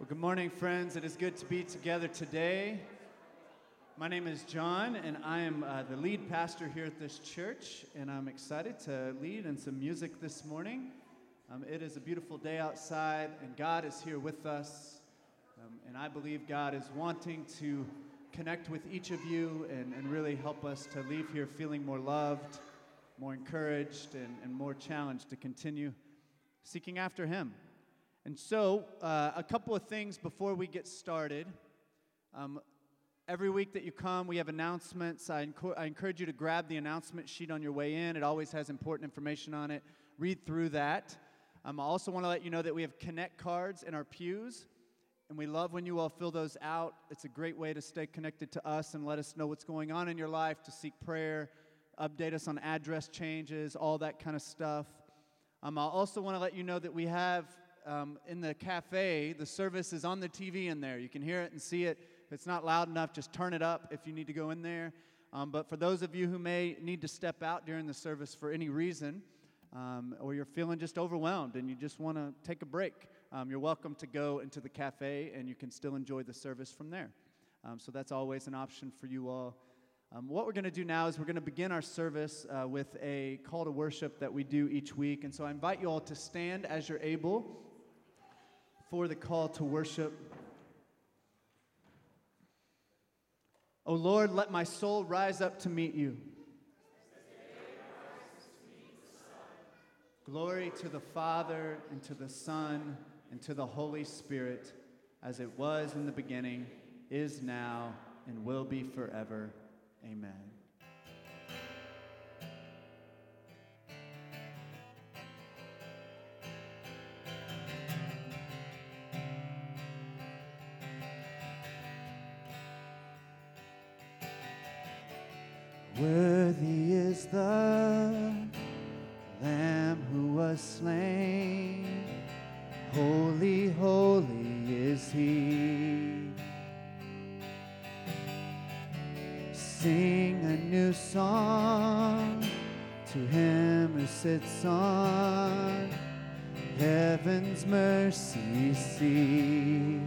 Well, good morning, friends. It is good to be together today. My name is John, and I am uh, the lead pastor here at this church, and I'm excited to lead in some music this morning. Um, it is a beautiful day outside, and God is here with us. Um, and I believe God is wanting to connect with each of you and, and really help us to leave here feeling more loved, more encouraged, and, and more challenged to continue seeking after Him. And so, uh, a couple of things before we get started. Um, every week that you come, we have announcements. I, I, encourage you to grab the announcement sheet on your way in, it always has important information on it. Read through that. Um, I also want to let you know that we have Connect cards in our pews, and we love when you all fill those out. It's a great way to stay connected to us and let us know what's going on in your life, to seek prayer, update us on address changes, all that kind of stuff. Um, I also want to let you know that we have um, in the cafe, the service is on the TV in there. You can hear it and see it. If it's not loud enough, just turn it up if you need to go in there. Um, but for those of you who may need to step out during the service for any reason, um, or you're feeling just overwhelmed and you just want to take a break, um, you're welcome to go into the cafe and you can still enjoy the service from there. Um, so that's always an option for you all. Um, what we're going to do now is we're going to begin our service uh, with a call to worship that we do each week. And so I invite you all to stand as you're able for the call to worship. O Lord, let my soul rise up to meet you. Glory to the Father, and to the Son, and to the Holy Spirit, as it was in the beginning, is now, and will be forever. Amen. Heaven's mercy seat.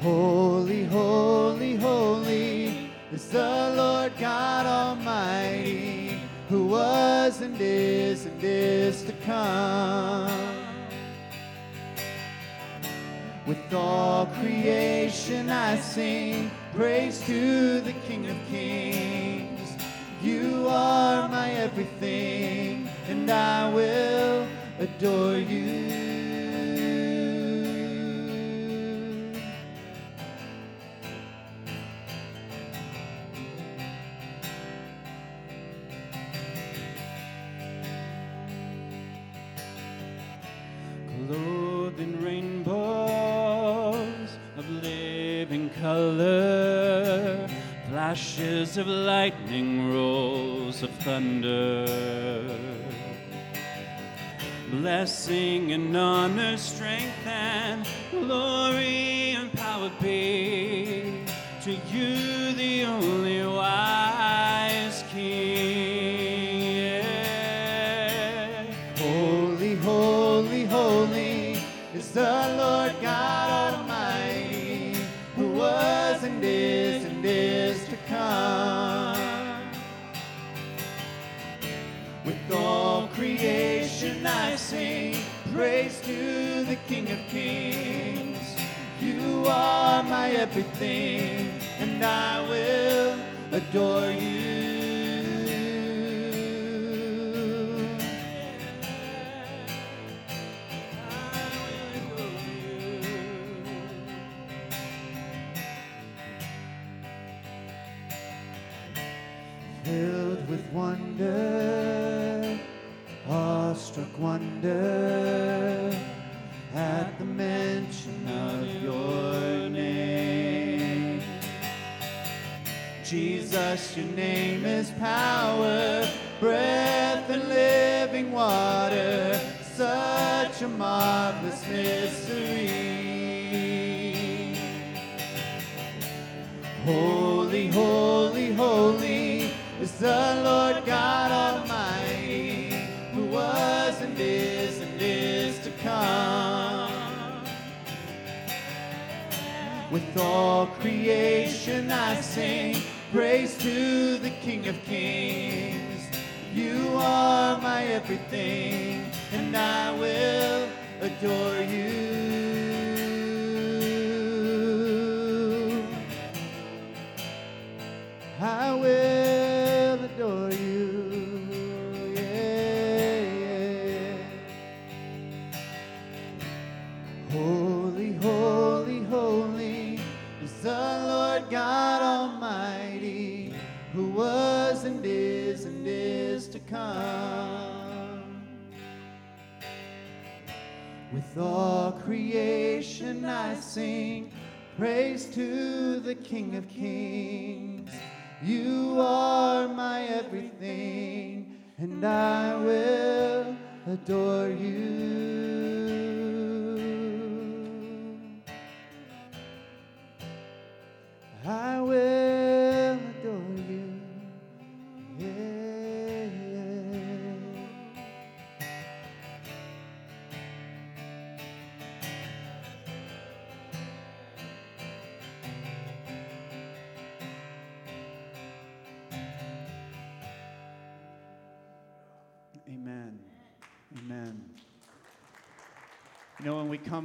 Holy, holy, holy is the Lord God Almighty, who was and is and is to come. With all creation I sing praise to the King of Kings. You are my everything, and I will adore you. Clothed in rainbows of living color, flashes of lightning, rolls of thunder. Blessing and honor, strength and glory and power be to you, everything, and I will adore you. Yes, your name is power, breath and living water, such a marvelous mystery. Holy, holy, holy is the Lord God Almighty, who was and is and is to come. With all creation I sing praise to the King of Kings. You are my everything, and I will adore you. King of Kings. You are my everything, and I will adore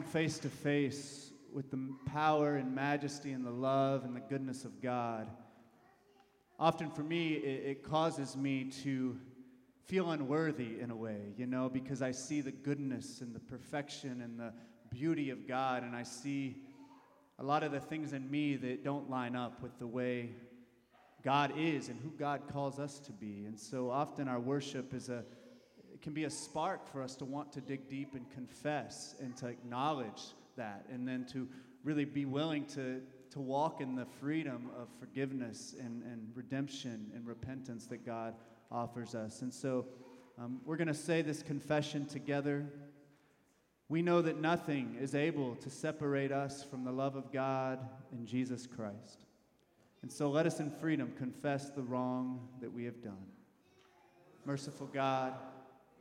face to face with the power and majesty and the love and the goodness of God, often for me, it, it causes me to feel unworthy in a way, you know, because I see the goodness and the perfection and the beauty of God, and I see a lot of the things in me that don't line up with the way God is and who God calls us to be. And so often our worship is a it can be a spark for us to want to dig deep and confess and to acknowledge that and then to really be willing to to walk in the freedom of forgiveness and, and redemption and repentance that God offers us. And so um, we're going to say this confession together. We know that nothing is able to separate us from the love of God in Jesus Christ. And so let us in freedom confess the wrong that we have done. Merciful God,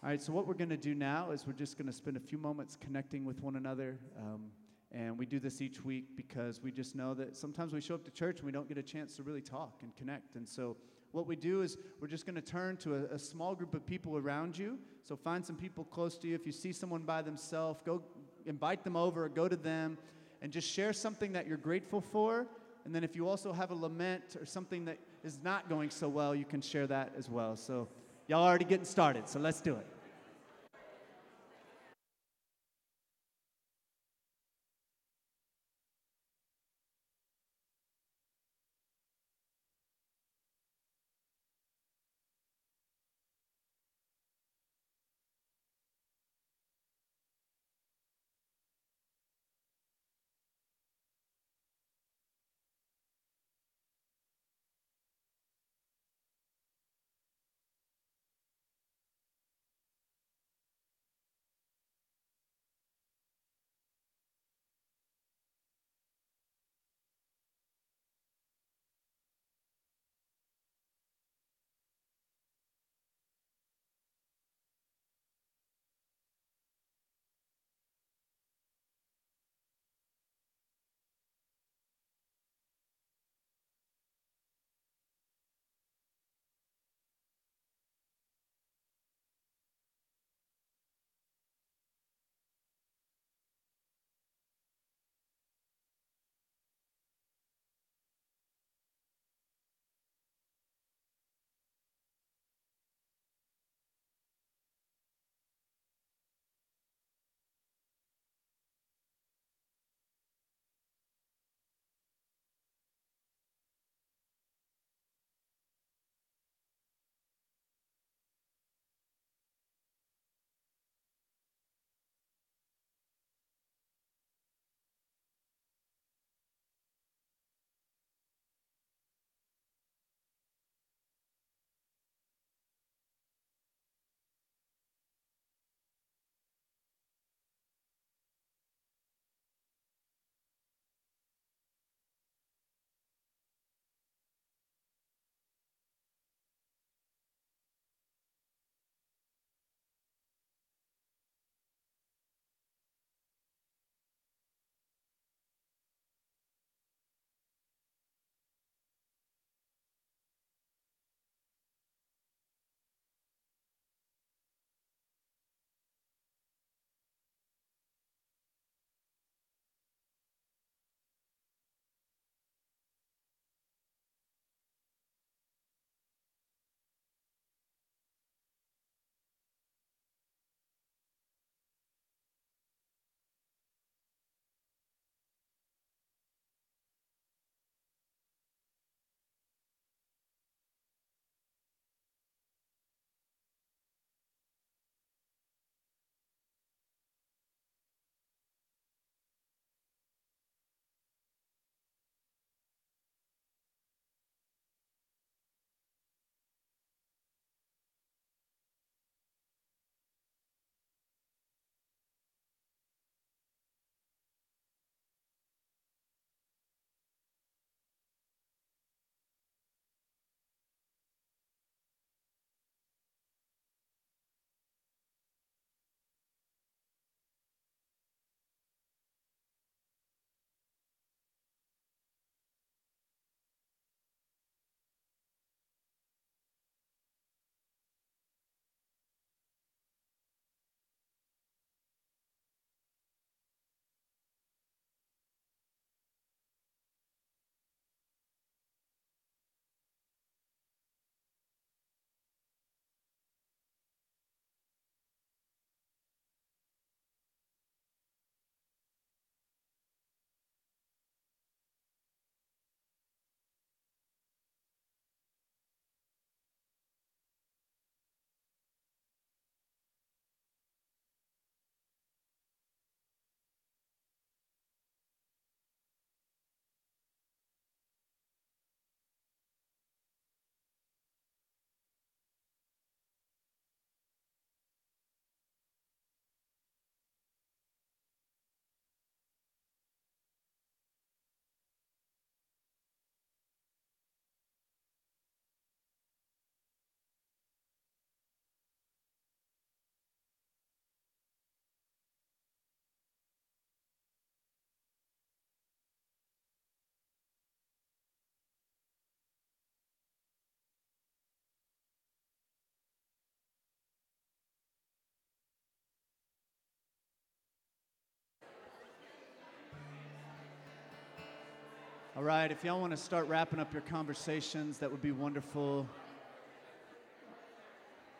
All right, so what we're going to do now is we're just going to spend a few moments connecting with one another. Um, and we do this each week because we just know that sometimes we show up to church and we don't get a chance to really talk and connect. And so what we do is we're just going to turn to a, a small group of people around you. So find some people close to you. If you see someone by themselves, go invite them over go to them and just share something that you're grateful for. And then if you also have a lament or something that is not going so well, you can share that as well. So y'all already getting started, so let's do it. All right, if y'all want to start wrapping up your conversations, that would be wonderful.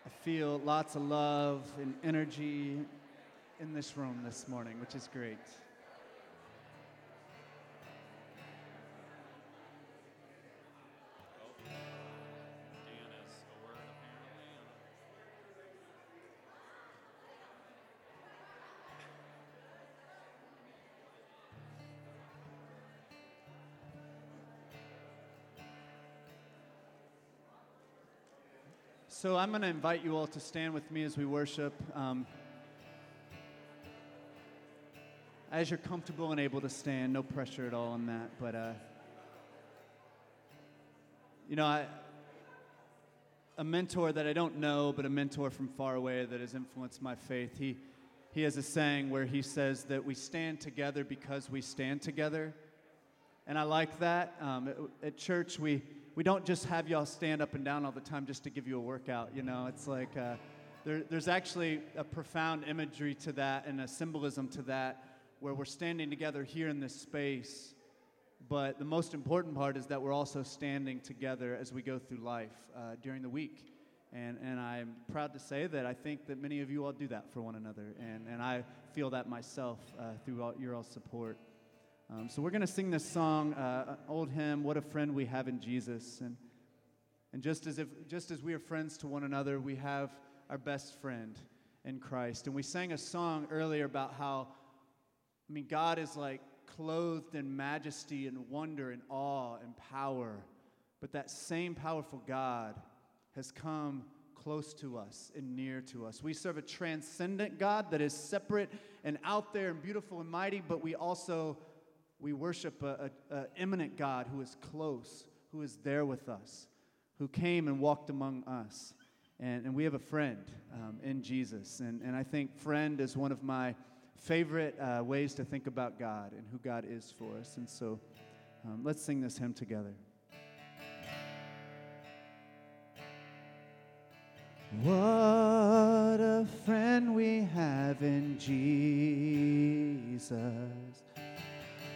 I feel lots of love and energy in this room this morning, which is great. So I'm going to invite you all to stand with me as we worship. Um, as you're comfortable and able to stand, no pressure at all on that. But, uh, you know, I, a mentor that I don't know, but a mentor from far away that has influenced my faith, he, he has a saying where he says that we stand together because we stand together. And I like that. Um, at, at church, we we don't just have y'all stand up and down all the time just to give you a workout. You know, it's like uh, there, there's actually a profound imagery to that and a symbolism to that where we're standing together here in this space. But the most important part is that we're also standing together as we go through life uh, during the week. And, and I'm proud to say that I think that many of you all do that for one another. And, and I feel that myself uh, through all, your all support. Um, so we're going to sing this song, uh, old hymn, "What a Friend We Have in Jesus," and and just as if just as we are friends to one another, we have our best friend in Christ. And we sang a song earlier about how, I mean, God is like clothed in majesty and wonder and awe and power, but that same powerful God has come close to us and near to us. We serve a transcendent God that is separate and out there and beautiful and mighty, but we also we worship a, a, a, immanent God who is close, who is there with us, who came and walked among us. And, and we have a friend um, in Jesus. And, and I think friend is one of my favorite uh, ways to think about God and who God is for us. And so um, let's sing this hymn together. What a friend we have in Jesus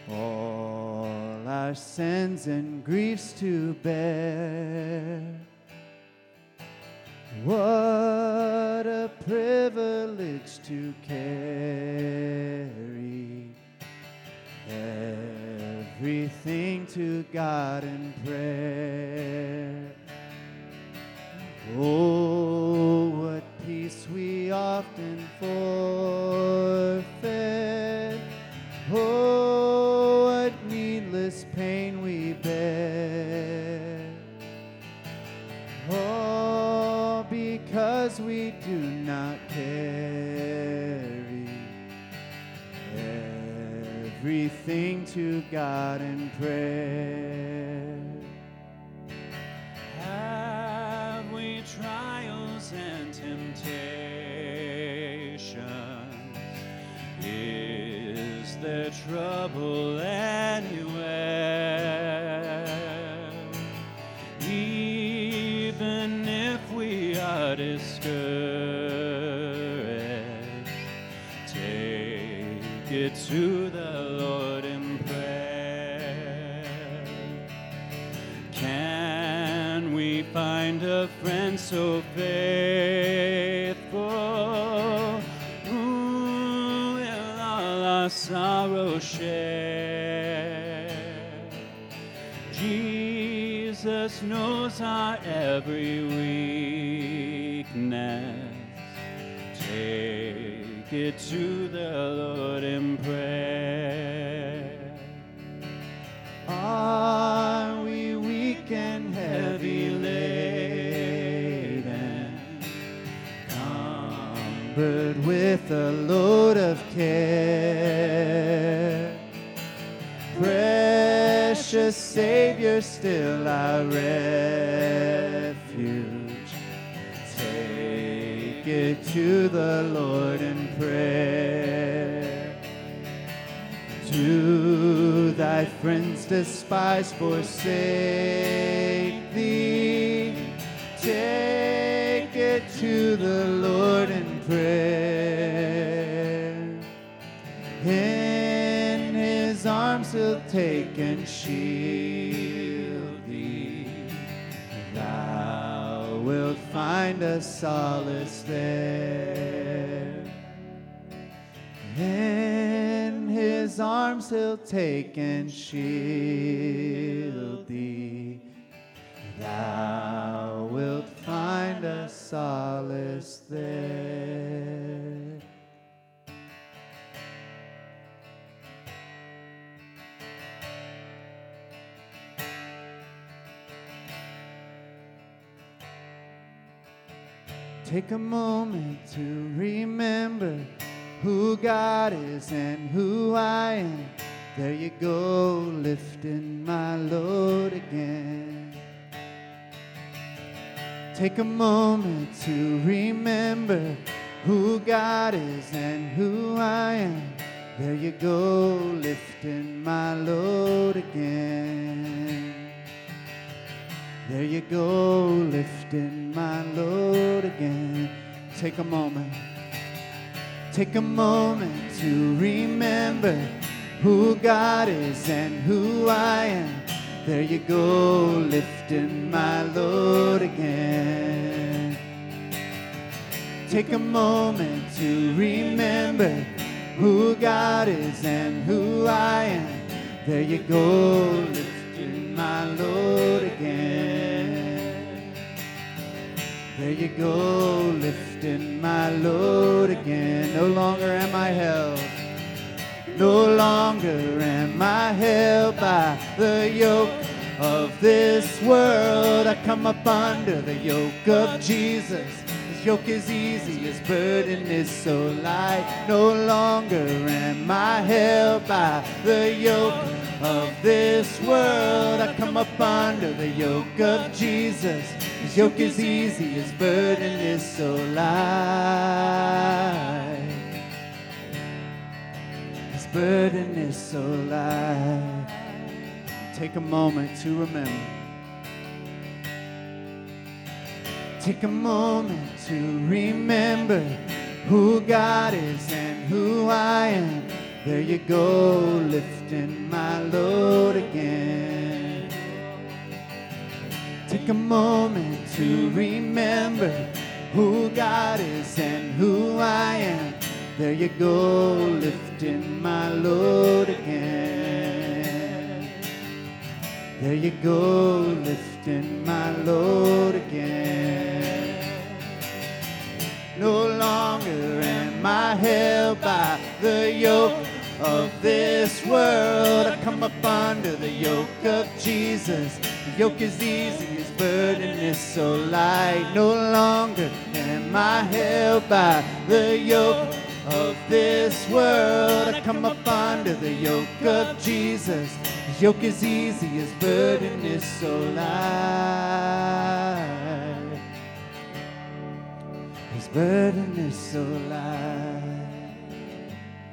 all our sins and griefs to bear. What a privilege to carry everything to God in prayer. Oh, what peace we often forfeit. Everything to God in prayer. Have we trials and temptations? Is there trouble so faithful who will all our sorrow share? Jesus knows our every weakness. Take it to the Lord in prayer. Cumbered with a load of care? Precious Savior, still our refuge. Take it to the Lord in prayer. Do thy friends despise, forsake thee? Take it to the Lord in prayer. In his arms he'll take and shield thee. Thou wilt find a solace there. In his arms he'll take and shield thee. Thou wilt find a solace there. Take a moment to remember who God is and who I am. There you go, lifting my load again. Take a moment to remember who God is and who I am. There you go, lifting my load again. There you go, lifting my load again. Take a moment. Take a moment to remember who God is and who I am. There you go, lifting my load again. Take a moment to remember who God is and who I am. There you go, this world. I come up under the yoke of Jesus. His yoke is easy, his burden is so light. No longer am I held by the yoke of this world. I come up under the yoke of Jesus. His yoke is easy, his burden is so light. His burden is so light. Take a moment to remember. Take a moment to remember who God is and who I am. There you go, lifting my load again. Take a moment to remember who God is and who I am. There you go, lifting my load again. There you go, lifting my load again. No longer am I held by the yoke of this world. I come up under the yoke of Jesus. The yoke is easy, his burden is so light. No longer am I held by the yoke of this world. I come up under the yoke of Jesus. His yoke is easy, his burden is so light. His burden is so light.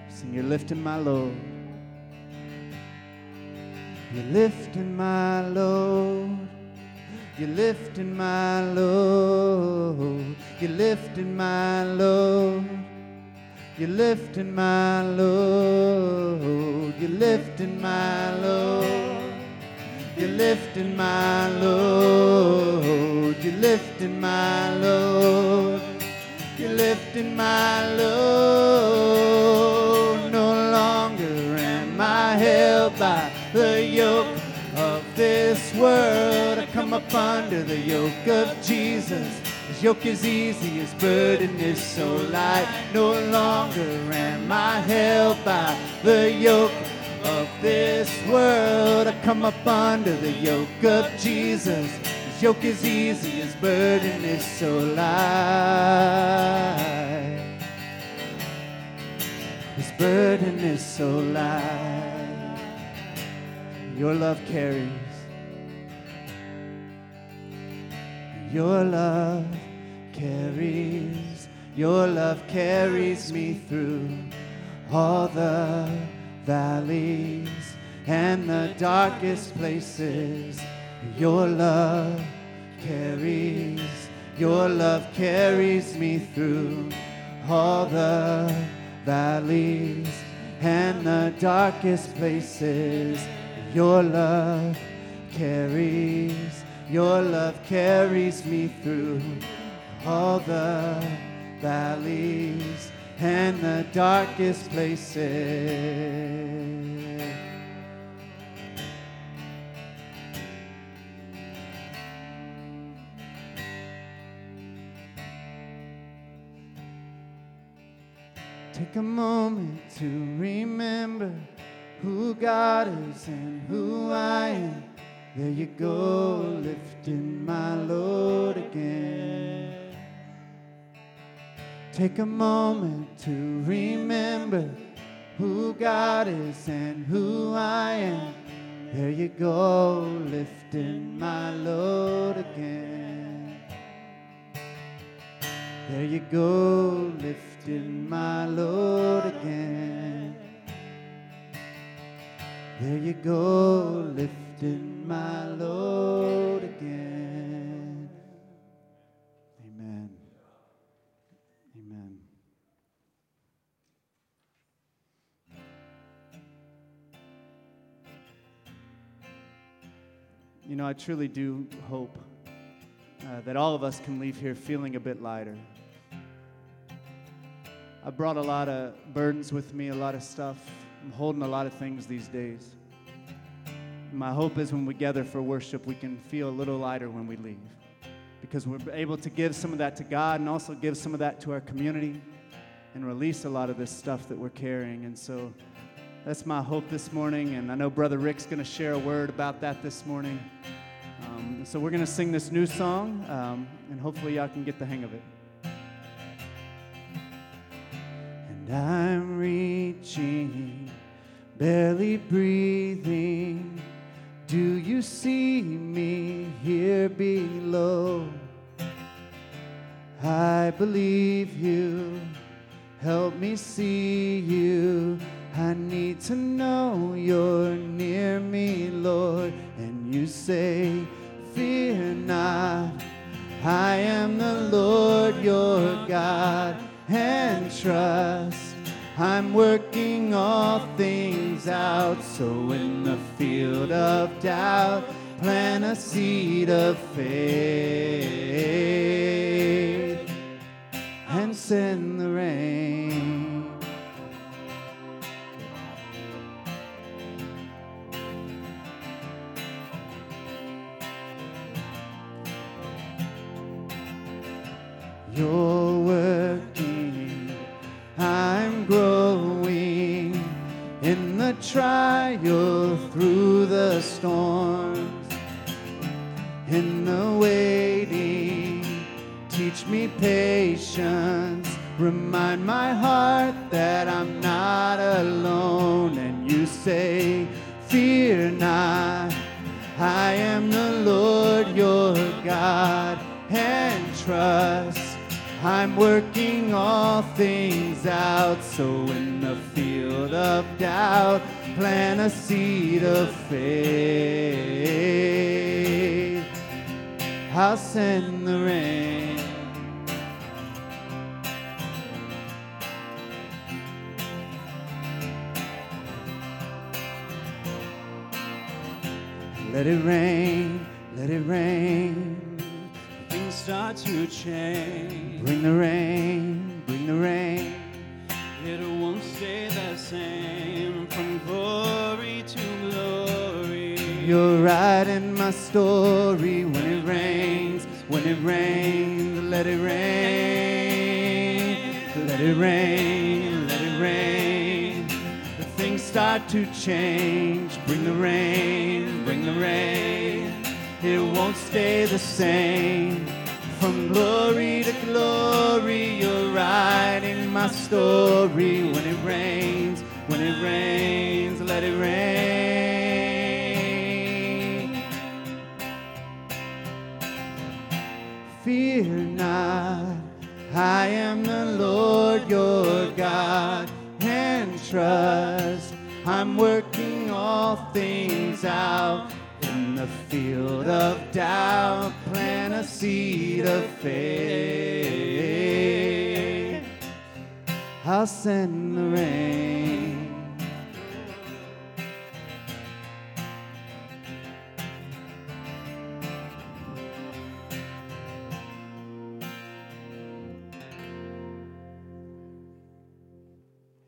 Sing, you're lifting my load. You're lifting my load. You're lifting my load. You're lifting my load. You're lifting my load. You're lifting my load. You're lifting my load. You're lifting my load. You're lifting my load. No longer am I held by the yoke of this world. I come up under the yoke of Jesus. His yoke is easy, his burden is so light. No longer am I held by the yoke of this world. I come up under the yoke of Jesus. His yoke is easy, his burden is so light. His burden is so light. Your love carries. Your love carries. Your love carries me through all the valleys and the darkest places. Your love carries. Your love carries me through all the valleys and the darkest places. Your love carries, your love carries me through all the valleys and the darkest places. Take a moment to remember who God is and who I am. There you go, lifting my load again. Take a moment to remember who God is and who I am. There you go, lifting my load again. There you go, lifting my load again. There you go, lifting my load again. Amen. Amen. You know, I truly do hope uh, that all of us can leave here feeling a bit lighter. I brought a lot of burdens with me, a lot of stuff. I'm holding a lot of things these days. My hope is when we gather for worship, we can feel a little lighter when we leave because we're able to give some of that to God and also give some of that to our community and release a lot of this stuff that we're carrying. And so that's my hope this morning. And I know Brother Rick's going to share a word about that this morning. Um, so we're going to sing this new song, um, and hopefully, y'all can get the hang of it. And I'm reaching, barely breathing. Do you see me here below? I believe you. Help me see you. I need to know you're near me, Lord. And you say, Fear not. I am the Lord your God and trust. I'm working all things out, so in the field of doubt, plant a seed of faith and send the rain. The trial through the storms, in the waiting. Teach me patience, remind my heart that I'm not alone. And you say, Fear not, I am the Lord your God, and trust I'm working all things out, so in the field of doubt, plant a seed of faith. I'll send the rain. Let it rain, let it rain start to change. Bring the rain, bring the rain. It won't stay the same from glory to glory. You're writing my story when it rains, when it rains, let it rain, let it rain, let it rain. The things start to change. Bring the rain, bring the rain. It won't stay the same from glory to glory, you're writing my story. When it rains, when it rains, let it rain. Fear not, I am the Lord your God, and trust I'm working all things out a field of doubt, plant a seed of faith. I'll send the rain.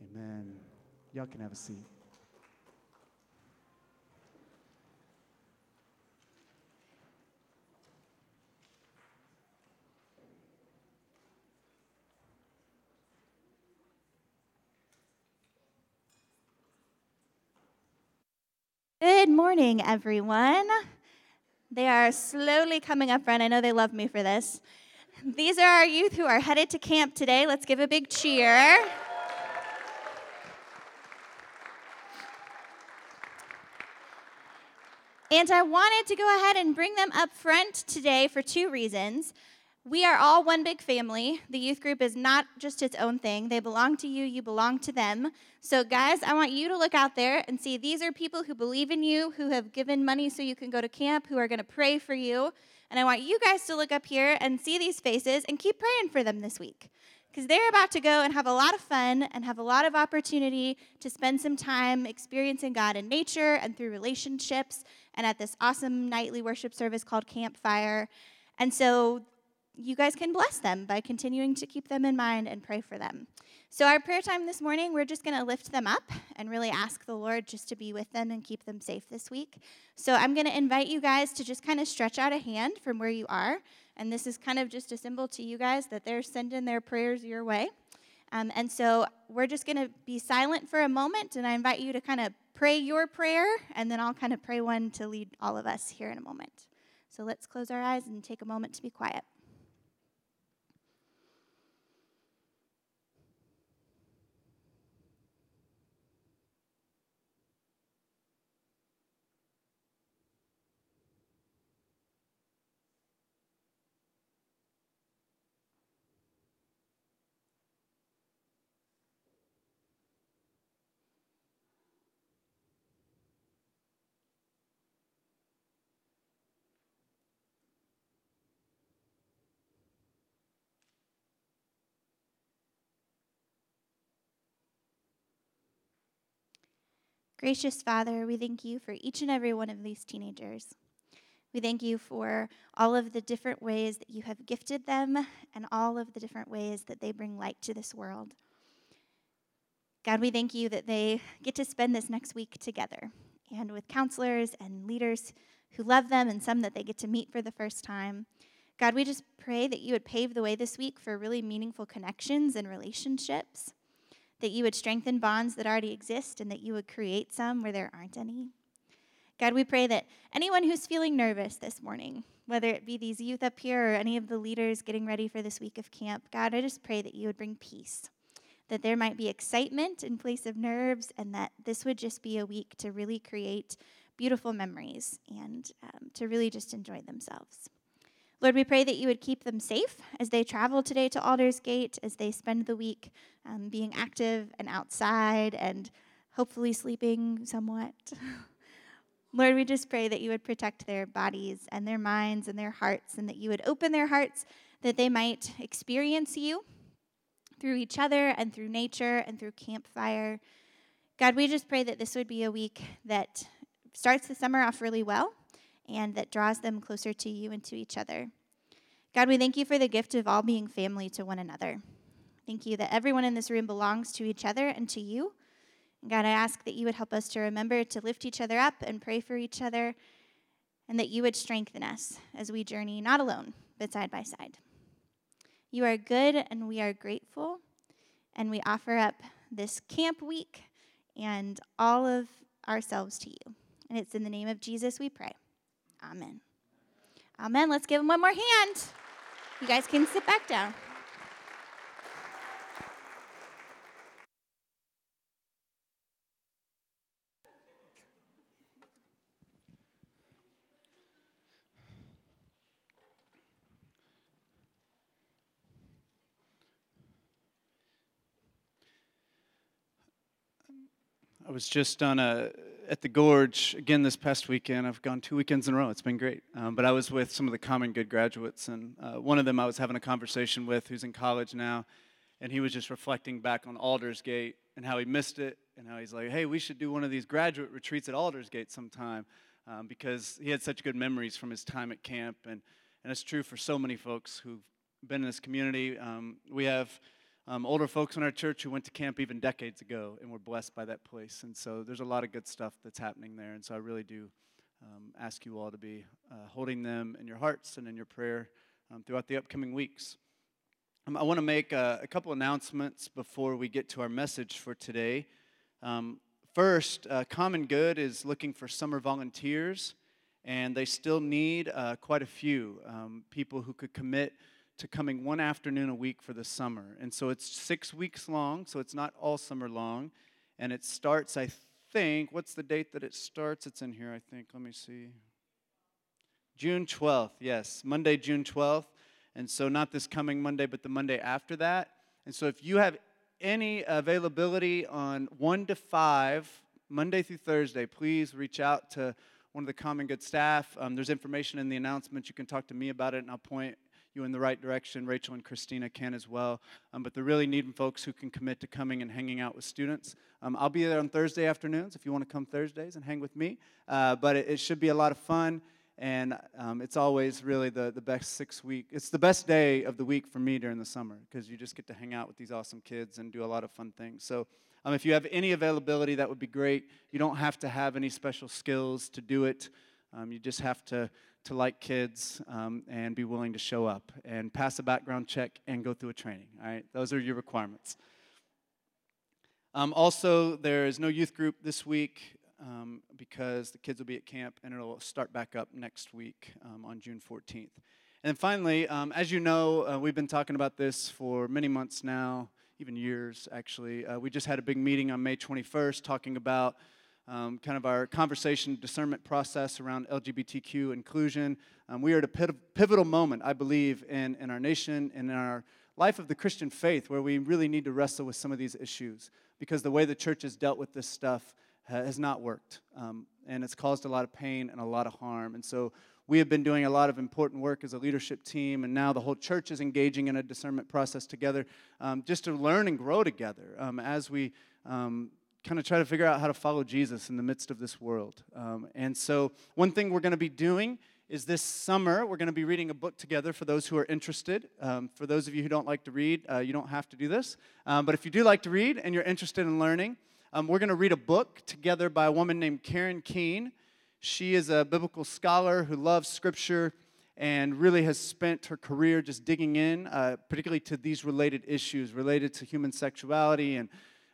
Amen. Y'all can have a seat. Good morning, everyone. They are slowly coming up front. I know they love me for this. These are our youth who are headed to camp today. Let's give a big cheer. And I wanted to go ahead and bring them up front today for two reasons. We are all one big family. The youth group is not just its own thing. They belong to you, you belong to them. So, guys, I want you to look out there and see these are people who believe in you, who have given money so you can go to camp, who are going to pray for you. And I want you guys to look up here and see these faces and keep praying for them this week. Because they're about to go and have a lot of fun and have a lot of opportunity to spend some time experiencing God in nature and through relationships and at this awesome nightly worship service called Campfire. And so you guys can bless them by continuing to keep them in mind and pray for them. So, our prayer time this morning, we're just going to lift them up and really ask the Lord just to be with them and keep them safe this week. So, I'm going to invite you guys to just kind of stretch out a hand from where you are. And this is kind of just a symbol to you guys that they're sending their prayers your way. Um, and so, we're just going to be silent for a moment, and I invite you to kind of pray your prayer, and then I'll kind of pray one to lead all of us here in a moment. So, let's close our eyes and take a moment to be quiet. Gracious Father, we thank you for each and every one of these teenagers. We thank you for all of the different ways that you have gifted them and all of the different ways that they bring light to this world. God, we thank you that they get to spend this next week together and with counselors and leaders who love them and some that they get to meet for the first time. God, we just pray that you would pave the way this week for really meaningful connections and relationships that you would strengthen bonds that already exist and that you would create some where there aren't any. God, we pray that anyone who's feeling nervous this morning, whether it be these youth up here or any of the leaders getting ready for this week of camp, God, I just pray that you would bring peace, that there might be excitement in place of nerves, and that this would just be a week to really create beautiful memories and um, to really just enjoy themselves. Lord, we pray that you would keep them safe as they travel today to Aldersgate, as they spend the week um, being active and outside and hopefully sleeping somewhat. Lord, we just pray that you would protect their bodies and their minds and their hearts, and that you would open their hearts that they might experience you through each other and through nature and through campfire. God, we just pray that this would be a week that starts the summer off really well and that draws them closer to you and to each other. God, we thank you for the gift of all being family to one another. Thank you that everyone in this room belongs to each other and to you. And God, I ask that you would help us to remember to lift each other up and pray for each other, and that you would strengthen us as we journey not alone, but side by side. You are good, and we are grateful, and we offer up this camp week and all of ourselves to you. And it's in the name of Jesus we pray. Amen. Amen. Let's give him one more hand. You guys can sit back down. I was just on a at the Gorge again this past weekend. I've gone two weekends in a row. It's been great. Um, but I was with some of the Common Good graduates, and uh, one of them I was having a conversation with, who's in college now, and he was just reflecting back on Aldersgate and how he missed it, and how he's like, "Hey, we should do one of these graduate retreats at Aldersgate sometime," um, because he had such good memories from his time at camp, and and it's true for so many folks who've been in this community. Um, we have um, older folks in our church who went to camp even decades ago and were blessed by that place. And so there's a lot of good stuff that's happening there. And so I really do um, ask you all to be uh, holding them in your hearts and in your prayer um, throughout the upcoming weeks. Um, I want to make a, a, couple announcements before we get to our message for today. Um, first, uh, Common Good is looking for summer volunteers, and they still need uh, quite a few um, people who could commit to coming one afternoon a week for the summer. And so it's six weeks long, so it's not all summer long. And it starts, I think, what's the date that it starts? It's in here, I think. Let me see. June 12th, yes, Monday, June 12th. And so not this coming Monday, but the Monday after that. And so if you have any availability on 1 to 5, Monday through Thursday, please reach out to one of the Common Good staff. Um, there's information in the announcement. You can talk to me about it, and I'll point you in the right direction. Rachel and Christina can as well. Um, but they're really needing folks who can commit to coming and hanging out with students. Um, I'll be there on Thursday afternoons if you want to come Thursdays and hang with me. Uh, but it, it, should be a lot of fun. And um, it's always really the, the best six week. It's the best day of the week for me during the summer because you just get to hang out with these awesome kids and do a lot of fun things. So um, if you have any availability, that would be great. You don't have to have any special skills to do it. Um, you just have to to like kids um, and be willing to show up and pass a background check and go through a training. All right, those are your requirements. Um, also, there is no youth group this week um, because the kids will be at camp and it'll start back up next week um, on June 14th. And finally, um, as you know, uh, we've been talking about this for many months now, even years actually. Uh, we just had a big meeting on May 21st talking about um, kind of our conversation discernment process around LGBTQ inclusion. Um, we are at a pivotal moment, I believe, in, in our nation and in our life of the Christian faith where we really need to wrestle with some of these issues because the way the church has dealt with this stuff has not worked. Um, and it's caused a lot of pain and a lot of harm. And so we have been doing a lot of important work as a leadership team, and now the whole church is engaging in a discernment process together um, just to learn and grow together um, as we um, kind of try to figure out how to follow Jesus in the midst of this world. Um, and so, one thing we're going to be doing is this summer, we're going to be reading a book together for those who are interested. Um, for those of you who don't like to read, uh, you don't have to do this. Um, but if you do like to read and you're interested in learning, um, we're going to read a book together by a woman named Karen Keen. She is a biblical scholar who loves scripture and really has spent her career just digging in, uh, particularly to these related issues related to human sexuality and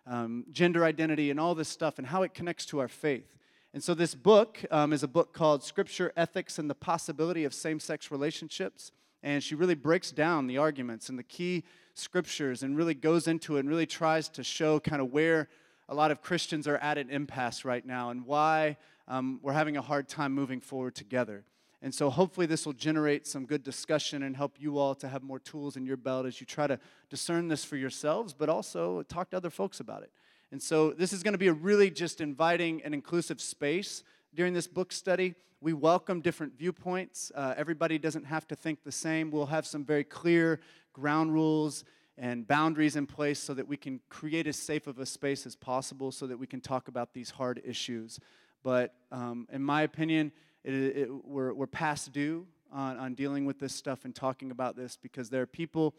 um, gender identity and all this stuff and how it connects to our faith. And so, this book um, is a book called Scripture, Ethics, and the Possibility of Same Sex Relationships. And she really breaks down the arguments and the key scriptures and really goes into it and really tries to show kind of where a lot of Christians are at an impasse right now and why um, we're having a hard time moving forward together. And so, hopefully, this will generate some good discussion and help you all to have more tools in your belt as you try to discern this for yourselves, but also talk to other folks about it. And so, this is going to be a really just inviting and inclusive space during this book study. We welcome different viewpoints. Uh, everybody doesn't have to think the same. We'll have some very clear ground rules and boundaries in place so that we can create as safe of a space as possible so that we can talk about these hard issues. But um, in my opinion, it, it, we're, we're past due on, on dealing with this stuff and talking about this because there are people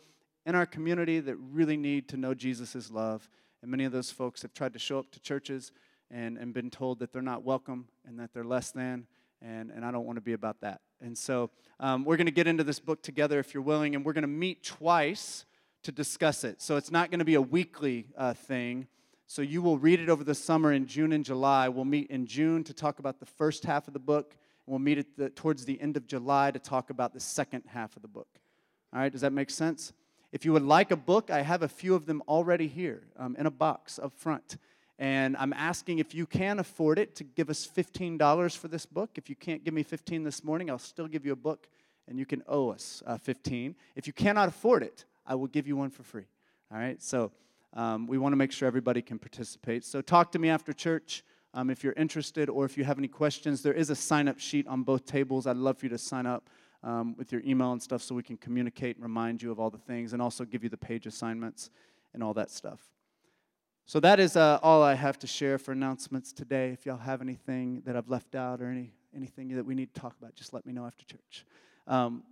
in our community that really need to know Jesus' love. And many of those folks have tried to show up to churches and, and been told that they're not welcome and that they're less than. And, and I don't want to be about that. And so um, we're going to get into this book together if you're willing, and we're going to meet twice to discuss it. So it's not going to be a weekly uh, thing. So you will read it over the summer in June and July. We'll meet in June to talk about the first half of the book We'll meet at the, towards the end of July to talk about the second half of the book. All right, does that make sense? If you would like a book, I have a few of them already here um, in a box up front. And I'm asking if you can afford it to give us $15 for this book. If you can't give me 15 this morning, I'll still give you a book and you can owe us uh, 15. If you cannot afford it, I will give you one for free. All right, so um, we want to make sure everybody can participate. So talk to me after church. Um, if you're interested or if you have any questions, there is a sign up sheet on both tables. I'd love for you to sign up um, with your email and stuff so we can communicate and remind you of all the things and also give you the page assignments and all that stuff. So that is uh, all I have to share for announcements today. If y'all have anything that I've left out or any, anything that we need to talk about, just let me know after church. Um,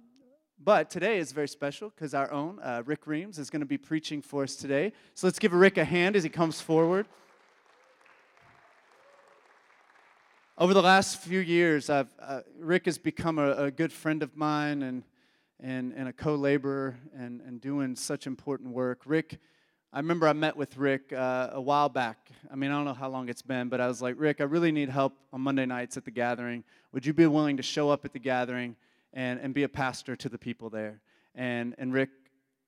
But today is very special because our own uh, Rick Reams is going to be preaching for us today. So let's give Rick a hand as he comes forward. Over the last few years, uh, Rick has become a, a, good friend of mine and, and, and a co laborer and, and doing such important work. Rick, I remember I met with Rick uh, a while back. I mean, I don't know how long it's been, but I was like, Rick, I really need help on Monday nights at the gathering. Would you be willing to show up at the gathering and, and be a pastor to the people there? And, and Rick,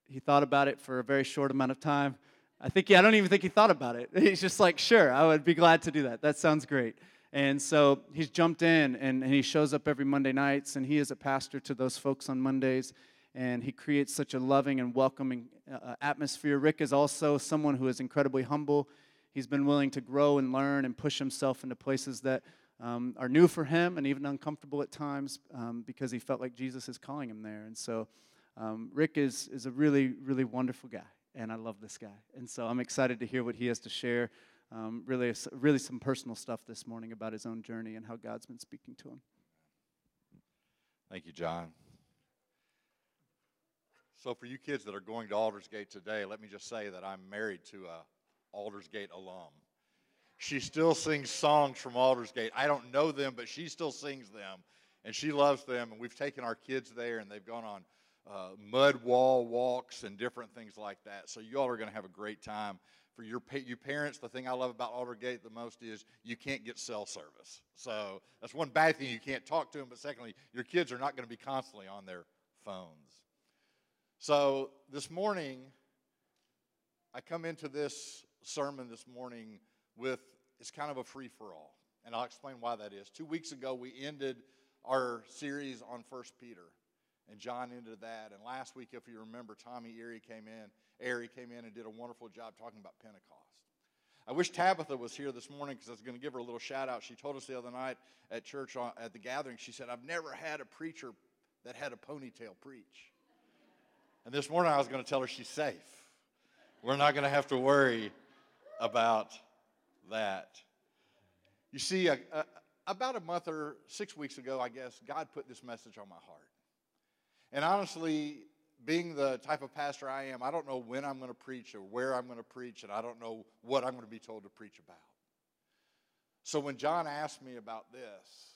he thought about it for a very short amount of time. I think, yeah, I don't even think he thought about it. He's just like, sure, I would be glad to do that. That sounds great. And so he's jumped in and, and he shows up every Monday nights, and he is a pastor to those folks on Mondays. And he creates such a loving and welcoming uh, atmosphere. Rick is also someone who is incredibly humble. He's been willing to grow and learn and push himself into places that um, are new for him and even uncomfortable at times um, because he felt like Jesus is calling him there. And so um, Rick is, is a really, really wonderful guy, and I love this guy. And so I'm excited to hear what he has to share um, really, really some personal stuff this morning about his own journey and how God's been speaking to him. Thank you, John. So, for you kids that are going to Aldersgate today, let me just say that I'm married to a Aldersgate alum. She still sings songs from Aldersgate. I don't know them, but she still sings them, and she loves them. And we've taken our kids there, and they've gone on uh, mud wall walks and different things like that. So, you all are going to have a great time for your you parents, the thing I love about Aldersgate the most is you can't get cell service. So that's one bad thing you can't talk to them. But secondly, your kids are not going to be constantly on their phones. So this morning, I come into this sermon this morning with it's kind of a free for all, and I'll explain why that is. Two weeks ago, we ended our series on First Peter and John ended that. And last week, if you remember, Tommy Erie came in. Erie came in and did a wonderful job talking about Pentecost. I wish Tabitha was here this morning because I was going to give her a little shout out. She told us the other night at church at the gathering, she said, I've never had a preacher that had a ponytail preach. And this morning I was going to tell her she's safe. We're not going to have to worry about that. You see, about a month or six weeks ago, I guess, God put this message on my heart. And honestly, being the type of pastor I am, I don't know when I'm going to preach or where I'm going to preach, and I don't know what I'm going to be told to preach about. So when John asked me about this,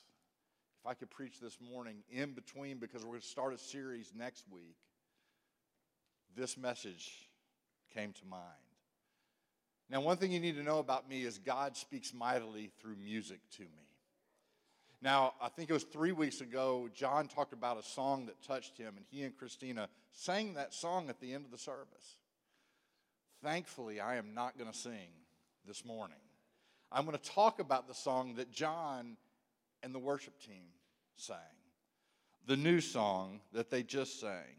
if I could preach this morning in between, because we're going to start a series next week, this message came to mind. Now, one thing you need to know about me is God speaks mightily through music to me. Now, I think it was three weeks ago, John talked about a song that touched him, and he and Christina sang that song at the end of the service. Thankfully, I am not going to sing this morning. I'm going to talk about the song that John and the worship team sang, the new song that they just sang.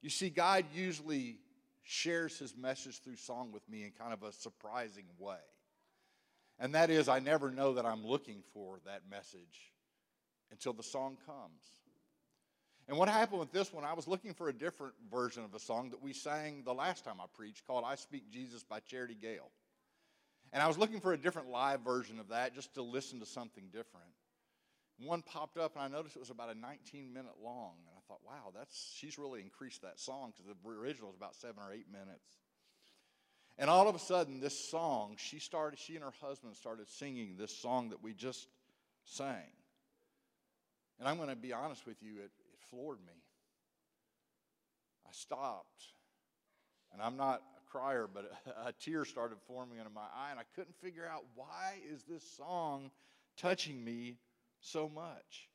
You see, God usually shares his message through song with me in kind of a surprising way. And that is, I never know that I'm looking for that message until the song comes. And what happened with this one, I was looking for a different version of a song that we sang the last time I preached called I Speak Jesus by Charity Gayle. And I was looking for a different live version of that just to listen to something different. One popped up and I noticed it was about a 19 minute long. And I thought, wow, that's she's really increased that song because the original is about seven or eight minutes. And all of a sudden, this song, she started, she and her husband started singing this song that we just sang. And I'm going to be honest with you, it, it floored me. I stopped, and I'm not a crier, but a, a tear started forming into my eye, and I couldn't figure out why is this song touching me so much.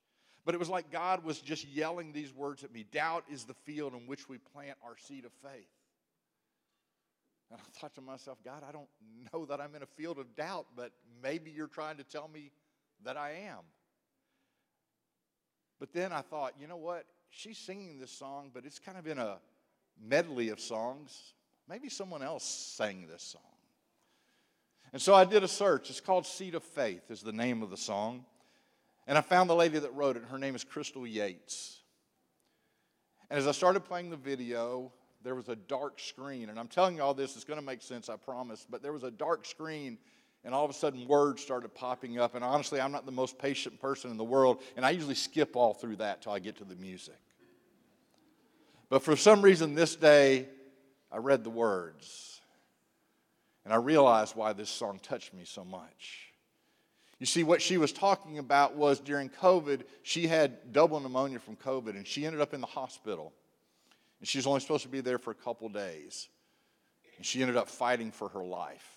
But it was like God was just yelling these words at me Doubt is the field in which we plant our seed of faith. And I thought to myself, God, I don't know that I'm in a field of doubt, but maybe you're trying to tell me that I am. But then I thought, you know what? She's singing this song, but it's kind of in a medley of songs. Maybe someone else sang this song. And so I did a search. It's called Seed of Faith, is the name of the song. And I found the lady that wrote it. Her name is Crystal Yates. And as I started playing the video, there was a dark screen. And I'm telling you all this, it's going to make sense, I promise. But there was a dark screen, and all of a sudden words started popping up. And honestly, I'm not the most patient person in the world, and I usually skip all through that till I get to the music. But for some reason, this day, I read the words. And I realized why this song touched me so much. You see, what she was talking about was during COVID, she had double pneumonia from COVID, and she ended up in the hospital. And she was only supposed to be there for a couple days. And she ended up fighting for her life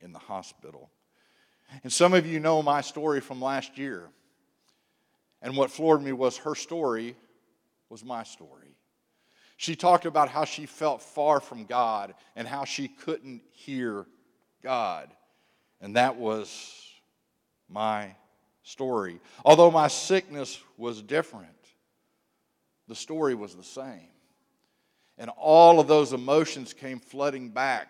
in the hospital. And some of you know my story from last year. And what floored me was her story was my story. She talked about how she felt far from God and how she couldn't hear God. And that was my story. Although my sickness was different, the story was the same. And all of those emotions came flooding back.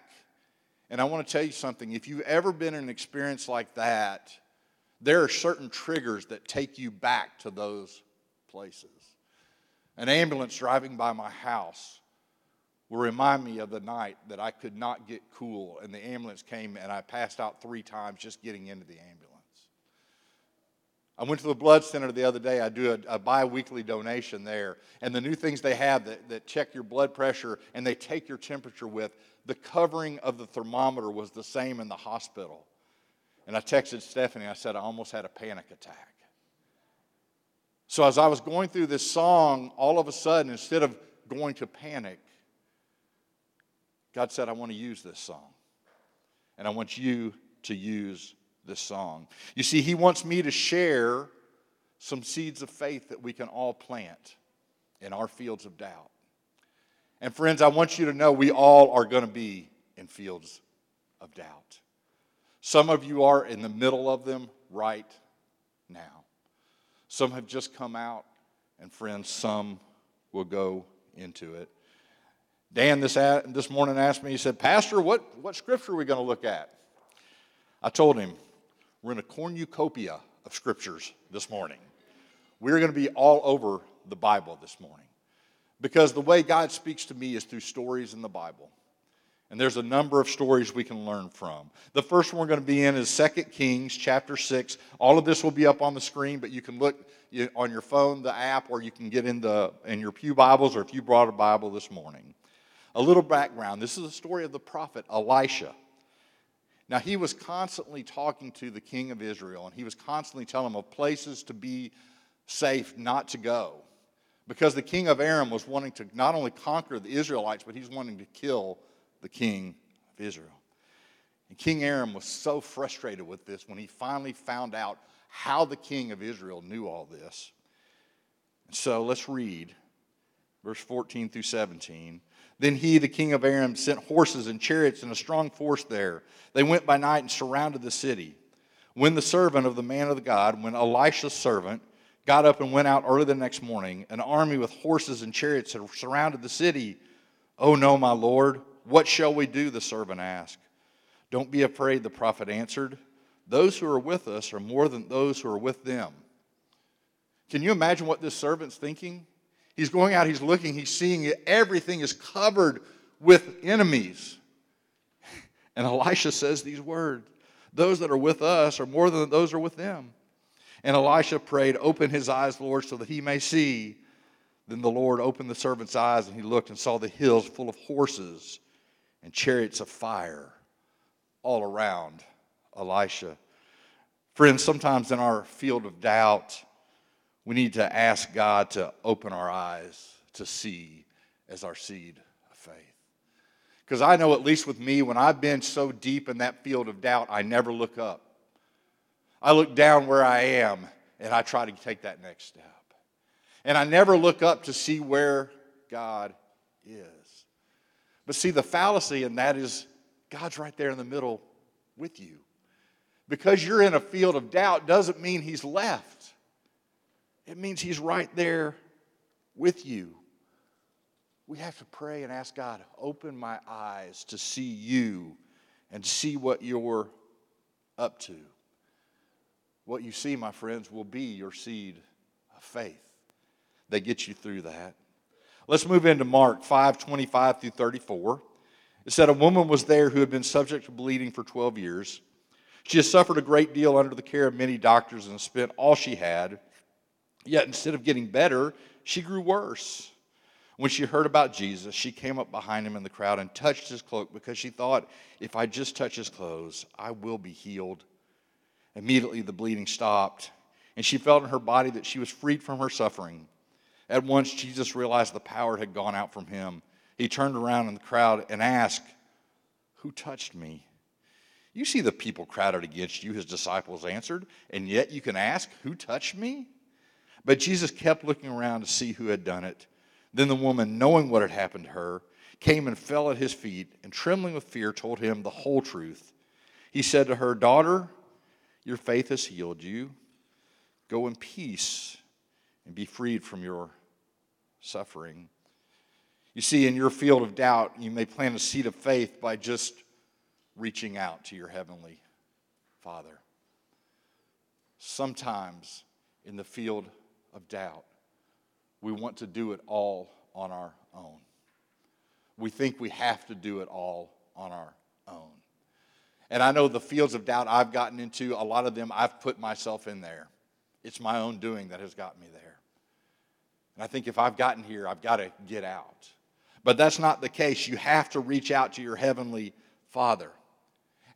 And I want to tell you something if you've ever been in an experience like that, there are certain triggers that take you back to those places. An ambulance driving by my house will remind me of the night that I could not get cool, and the ambulance came, and I passed out three times just getting into the ambulance. I went to the blood center the other day. I do a, a bi weekly donation there. And the new things they have that, that check your blood pressure and they take your temperature with, the covering of the thermometer was the same in the hospital. And I texted Stephanie, I said, I almost had a panic attack. So as I was going through this song, all of a sudden, instead of going to panic, God said, I want to use this song. And I want you to use this song. You see, he wants me to share some seeds of faith that we can all plant in our fields of doubt. And friends, I want you to know we all are going to be in fields of doubt. Some of you are in the middle of them right now. Some have just come out, and friends, some will go into it. Dan this, this morning asked me, he said, Pastor, what, what scripture are we going to look at? I told him, we're in a cornucopia of scriptures this morning. We're going to be all over the Bible this morning because the way God speaks to me is through stories in the Bible. And there's a number of stories we can learn from. The first one we're going to be in is 2 Kings chapter 6. All of this will be up on the screen, but you can look on your phone, the app, or you can get in, the, in your Pew Bibles, or if you brought a Bible this morning. A little background this is the story of the prophet Elisha. Now, he was constantly talking to the king of Israel, and he was constantly telling him of places to be safe not to go. Because the king of Aram was wanting to not only conquer the Israelites, but he's wanting to kill the king of Israel. And King Aram was so frustrated with this when he finally found out how the king of Israel knew all this. So let's read verse 14 through 17. Then he, the king of Aram, sent horses and chariots and a strong force there. They went by night and surrounded the city. When the servant of the man of God, when Elisha's servant, got up and went out early the next morning, an army with horses and chariots had surrounded the city. Oh no, my lord, what shall we do? The servant asked. Don't be afraid, the prophet answered. Those who are with us are more than those who are with them. Can you imagine what this servant's thinking? He's going out, he's looking, he's seeing it. Everything is covered with enemies. And Elisha says these words Those that are with us are more than those are with them. And Elisha prayed, Open his eyes, Lord, so that he may see. Then the Lord opened the servant's eyes, and he looked and saw the hills full of horses and chariots of fire all around Elisha. Friends, sometimes in our field of doubt, we need to ask God to open our eyes to see as our seed of faith. Because I know, at least with me, when I've been so deep in that field of doubt, I never look up. I look down where I am and I try to take that next step. And I never look up to see where God is. But see, the fallacy in that is God's right there in the middle with you. Because you're in a field of doubt doesn't mean He's left. It means He's right there with you. We have to pray and ask God, open my eyes to see you and see what you're up to. What you see, my friends, will be your seed of faith that gets you through that. Let's move into Mark 5 25 through 34. It said, A woman was there who had been subject to bleeding for 12 years. She has suffered a great deal under the care of many doctors and spent all she had Yet instead of getting better, she grew worse. When she heard about Jesus, she came up behind him in the crowd and touched his cloak because she thought, if I just touch his clothes, I will be healed. Immediately the bleeding stopped, and she felt in her body that she was freed from her suffering. At once, Jesus realized the power had gone out from him. He turned around in the crowd and asked, Who touched me? You see the people crowded against you, his disciples answered, and yet you can ask, Who touched me? But Jesus kept looking around to see who had done it. Then the woman, knowing what had happened to her, came and fell at his feet, and trembling with fear, told him the whole truth. He said to her, Daughter, your faith has healed you. Go in peace and be freed from your suffering. You see, in your field of doubt, you may plant a seed of faith by just reaching out to your Heavenly Father. Sometimes in the field of doubt, we want to do it all on our own. We think we have to do it all on our own. And I know the fields of doubt I've gotten into, a lot of them I've put myself in there. It's my own doing that has got me there. And I think if I've gotten here, I've got to get out. But that's not the case. You have to reach out to your heavenly Father.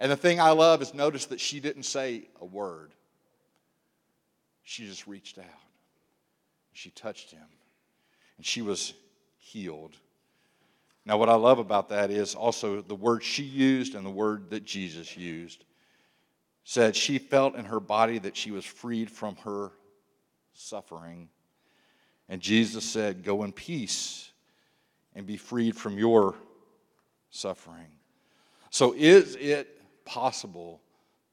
And the thing I love is notice that she didn't say a word, she just reached out. She touched him, and she was healed. Now, what I love about that is also the word she used and the word that Jesus used said she felt in her body that she was freed from her suffering. And Jesus said, Go in peace and be freed from your suffering. So, is it possible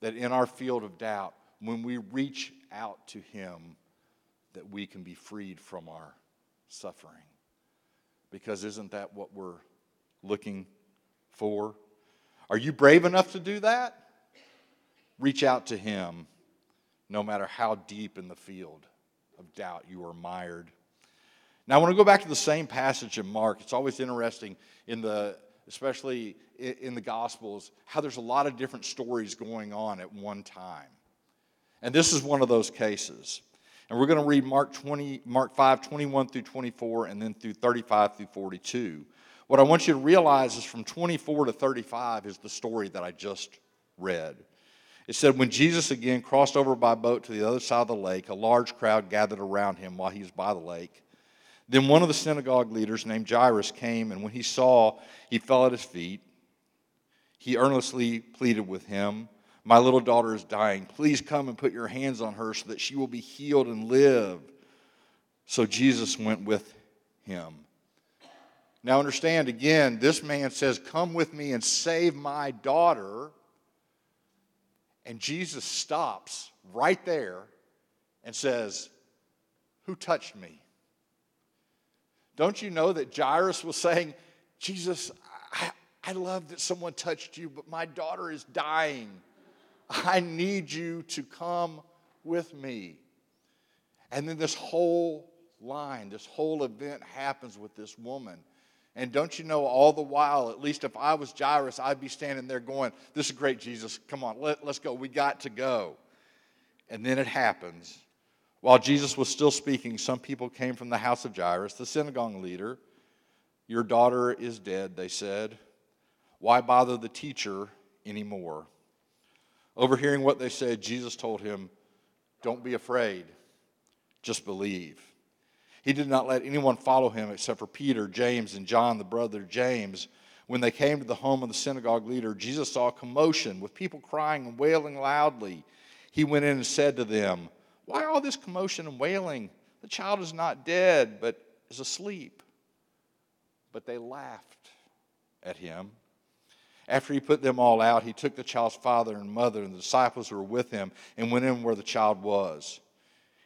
that in our field of doubt, when we reach out to Him, that we can be freed from our suffering. Because isn't that what we're looking for? Are you brave enough to do that? Reach out to Him no matter how deep in the field of doubt you are mired. Now, I want to go back to the same passage in Mark. It's always interesting in the especially in the gospels how there's a lot of different stories going on at one time and this is one of those cases and we're going to read Mark 20, Mark 5, 21 through 24, and then through 35 through 42. What I want you to realize is from 24 to 35 is the story that I just read. It said, When Jesus again crossed over by boat to the other side of the lake, a large crowd gathered around him while he was by the lake. Then one of the synagogue leaders named Jairus came, and when he saw, he fell at his feet. He earnestly pleaded with him. My little daughter is dying. Please come and put your hands on her so that she will be healed and live. So Jesus went with him. Now, understand again, this man says, Come with me and save my daughter. And Jesus stops right there and says, Who touched me? Don't you know that Jairus was saying, Jesus, I, I love that someone touched you, but my daughter is dying. I need you to come with me. And then this whole line, this whole event happens with this woman. And don't you know, all the while, at least if I was Jairus, I'd be standing there going, This is great, Jesus. Come on, let, let's go. We got to go. And then it happens. While Jesus was still speaking, some people came from the house of Jairus, the synagogue leader. Your daughter is dead, they said. Why bother the teacher anymore? Overhearing what they said, Jesus told him, Don't be afraid, just believe. He did not let anyone follow him except for Peter, James, and John, the brother James. When they came to the home of the synagogue leader, Jesus saw a commotion with people crying and wailing loudly. He went in and said to them, Why all this commotion and wailing? The child is not dead, but is asleep. But they laughed at him. After he put them all out, he took the child's father and mother and the disciples were with him and went in where the child was.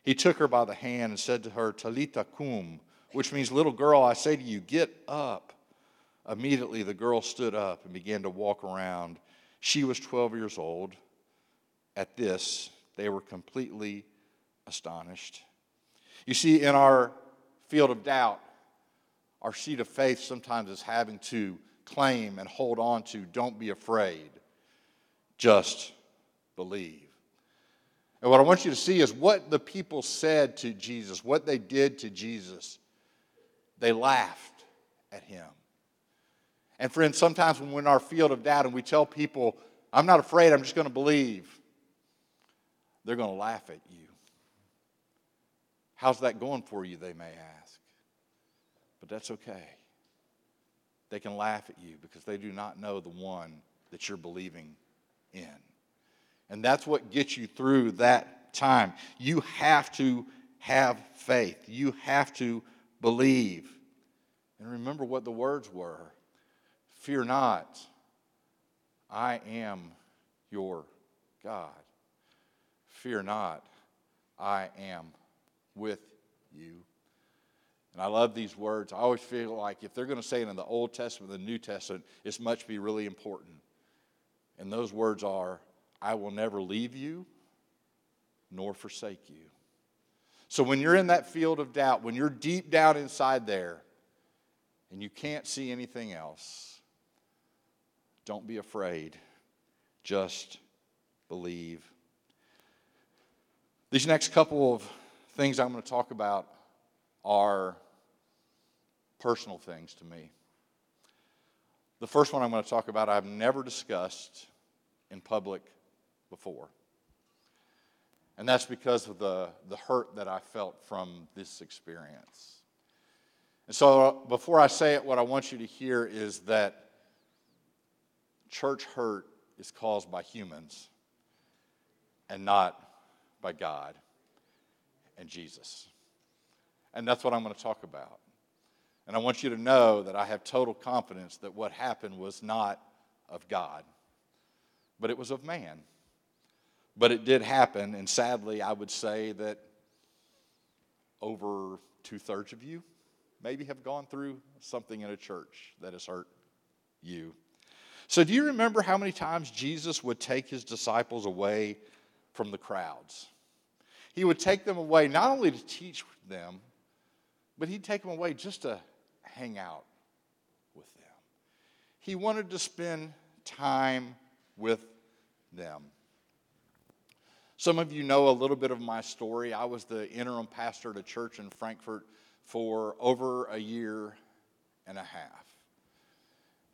He took her by the hand and said to her, Talitha cum, which means, Little girl, I say to you, get up. Immediately the girl stood up and began to walk around. She was 12 years old. At this, they were completely astonished. You see, in our field of doubt, our seed of faith sometimes is having to claim and hold on to. Don't be afraid. Just believe. And what I want you to see is what the people said to Jesus, what they did to Jesus. They laughed at Him. And friends, sometimes when we're in our field of doubt and we tell people, I'm not afraid, I'm just going to believe, they're going to laugh at you. How's that going for you, they may ask. But that's okay. They can laugh at you because they do not know the one that you're believing in. And that's what gets you through that time. You have to have faith, you have to believe. And remember what the words were Fear not, I am your God. Fear not, I am with you. And I love these words. I always feel like if they're going to say it in the Old Testament, the New Testament, it must be really important. And those words are, I will never leave you nor forsake you. So when you're in that field of doubt, when you're deep down inside there and you can't see anything else, don't be afraid. Just believe. These next couple of things I'm going to talk about are personal things to me. The first one I'm going to talk about, I've never discussed in public before. And that's because of the, the hurt that I felt from this experience. And so, before I say it, what I want you to hear is that church hurt is caused by humans and not by God and Jesus. And that's what I'm going to talk about. And I want you to know that I have total confidence that what happened was not of God, but it was of man. But it did happen, and sadly, I would say that over two thirds of you maybe have gone through something in a church that has hurt you. So, do you remember how many times Jesus would take his disciples away from the crowds? He would take them away not only to teach them, but he'd take them away just to hang out with them. He wanted to spend time with them. Some of you know a little bit of my story. I was the interim pastor at a church in Frankfort for over a year and a half.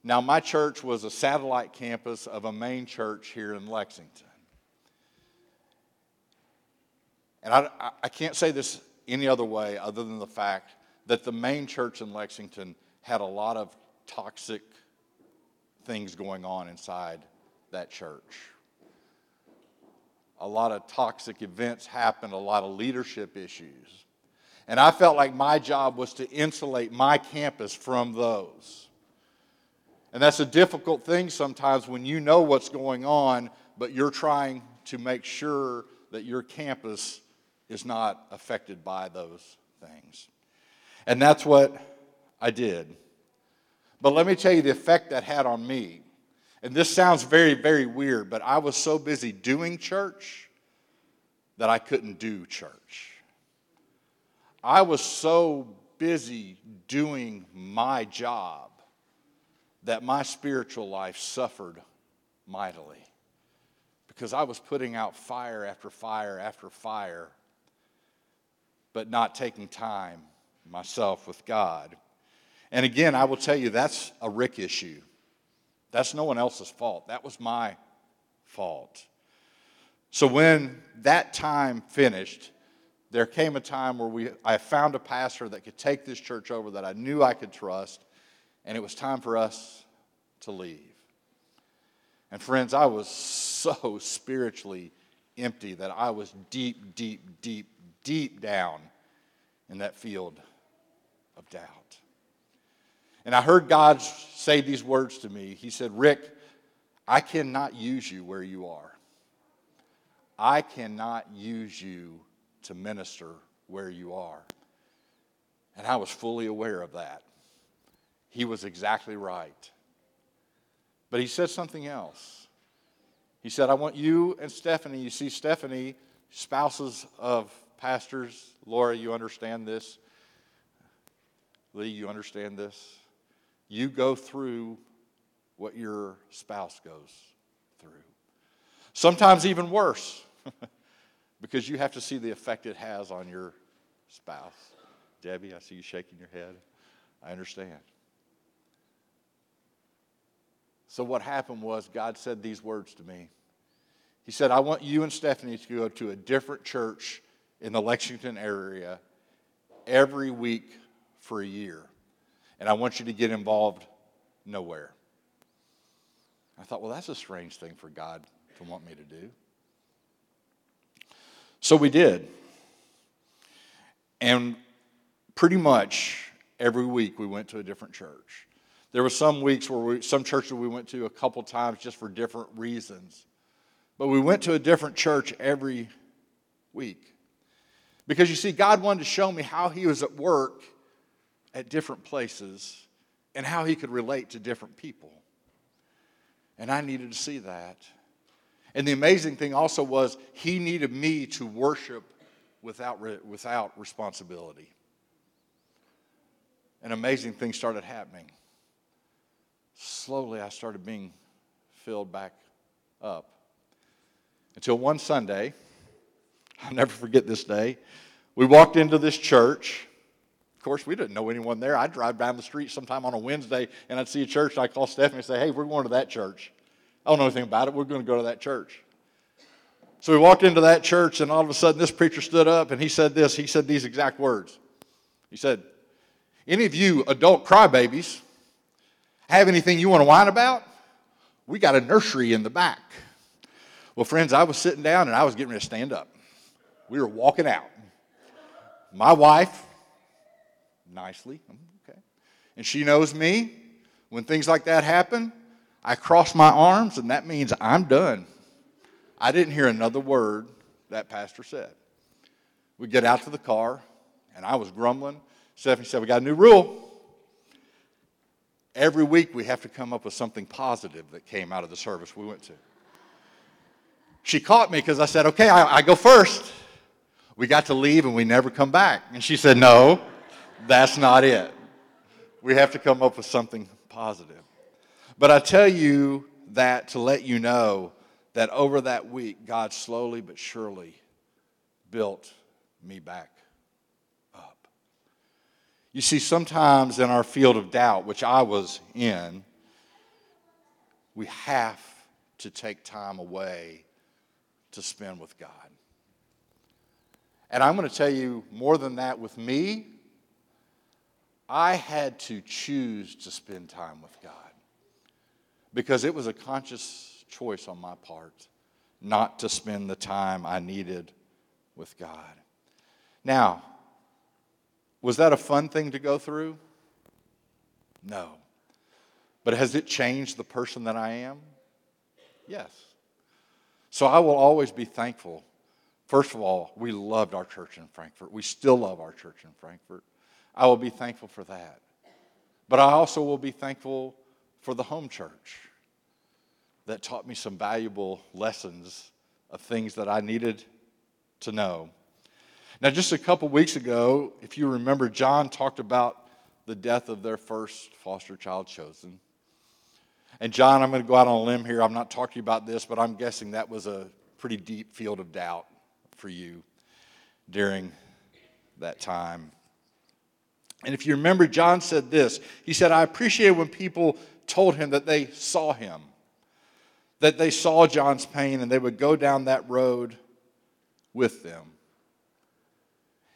Now, my church was a satellite campus of a main church here in Lexington. And I, I can't say this any other way other than the fact that the main church in Lexington had a lot of toxic things going on inside that church. A lot of toxic events happened, a lot of leadership issues. And I felt like my job was to insulate my campus from those. And that's a difficult thing sometimes when you know what's going on, but you're trying to make sure that your campus is not affected by those things. And that's what I did. But let me tell you the effect that had on me. And this sounds very, very weird, but I was so busy doing church that I couldn't do church. I was so busy doing my job that my spiritual life suffered mightily because I was putting out fire after fire after fire, but not taking time myself with God. And again, I will tell you that's a Rick issue. That's no one else's fault. That was my fault. So when that time finished, there came a time where we, I found a pastor that could take this church over that I knew I could trust, and it was time for us to leave. And friends, I was so spiritually empty that I was deep, deep, deep, deep down in that field of doubt. And I heard God say these words to me. He said, Rick, I cannot use you where you are. I cannot use you to minister where you are. And I was fully aware of that. He was exactly right. But he said something else. He said, I want you and Stephanie, you see, Stephanie, spouses of pastors, Laura, you understand this. Lee, you understand this? You go through what your spouse goes through. Sometimes even worse, because you have to see the effect it has on your spouse. Debbie, I see you shaking your head. I understand. So, what happened was God said these words to me. He said, I want you and Stephanie to go to a different church in the Lexington area every week for a year. And I want you to get involved nowhere. I thought, well, that's a strange thing for God to want me to do. So we did. And pretty much every week we went to a different church. There were some weeks where we, some churches we went to a couple times just for different reasons. But we went to a different church every week. Because you see, God wanted to show me how He was at work at different places and how He could relate to different people. And I needed to see that. And the amazing thing also was, He needed me to worship without, without responsibility. An amazing thing started happening. Slowly, I started being filled back up. Until one Sunday, I'll never forget this day. We walked into this church. Of course, we didn't know anyone there. I'd drive down the street sometime on a Wednesday and I'd see a church and I'd call Stephanie and say, Hey, we're going to that church. I don't know anything about it. We're going to go to that church. So we walked into that church and all of a sudden this preacher stood up and he said this. He said these exact words. He said, Any of you adult crybabies have anything you want to whine about? We got a nursery in the back. Well, friends, I was sitting down and I was getting ready to stand up. We were walking out. My wife, nicely, mm, okay, and she knows me. When things like that happen, I cross my arms, and that means I'm done. I didn't hear another word that pastor said. We get out to the car, and I was grumbling. Stephanie said, We got a new rule. Every week we have to come up with something positive that came out of the service we went to. She caught me because I said, Okay, I, I go first we got to leave and we never come back. And she said, No, that's not it. We have to come up with something positive. But I tell you that to let you know that over that week, God slowly but surely built me back up. You see, sometimes in our field of doubt, which I was in, we have to take time away to spend with God. And I'm going to tell you more than that with me. I had to choose to spend time with God because it was a conscious choice on my part not to spend the time I needed with God. Now, was that a fun thing to go through? No. But has it changed the person that I am? Yes. So I will always be thankful First of all, we loved our church in Frankfort. We still love our church in Frankfort. I will be thankful for that. But I also will be thankful for the home church that taught me some valuable lessons of things that I needed to know. Now, just a couple weeks ago, if you remember, John talked about the death of their first foster child chosen. And, John, I'm going to go out on a limb here. I'm not talking about this, but I'm guessing that was a pretty deep field of doubt for you during that time. And if you remember, John said this He said, I appreciate when people told him that they saw him, that they saw John's pain, and they would go down that road with them.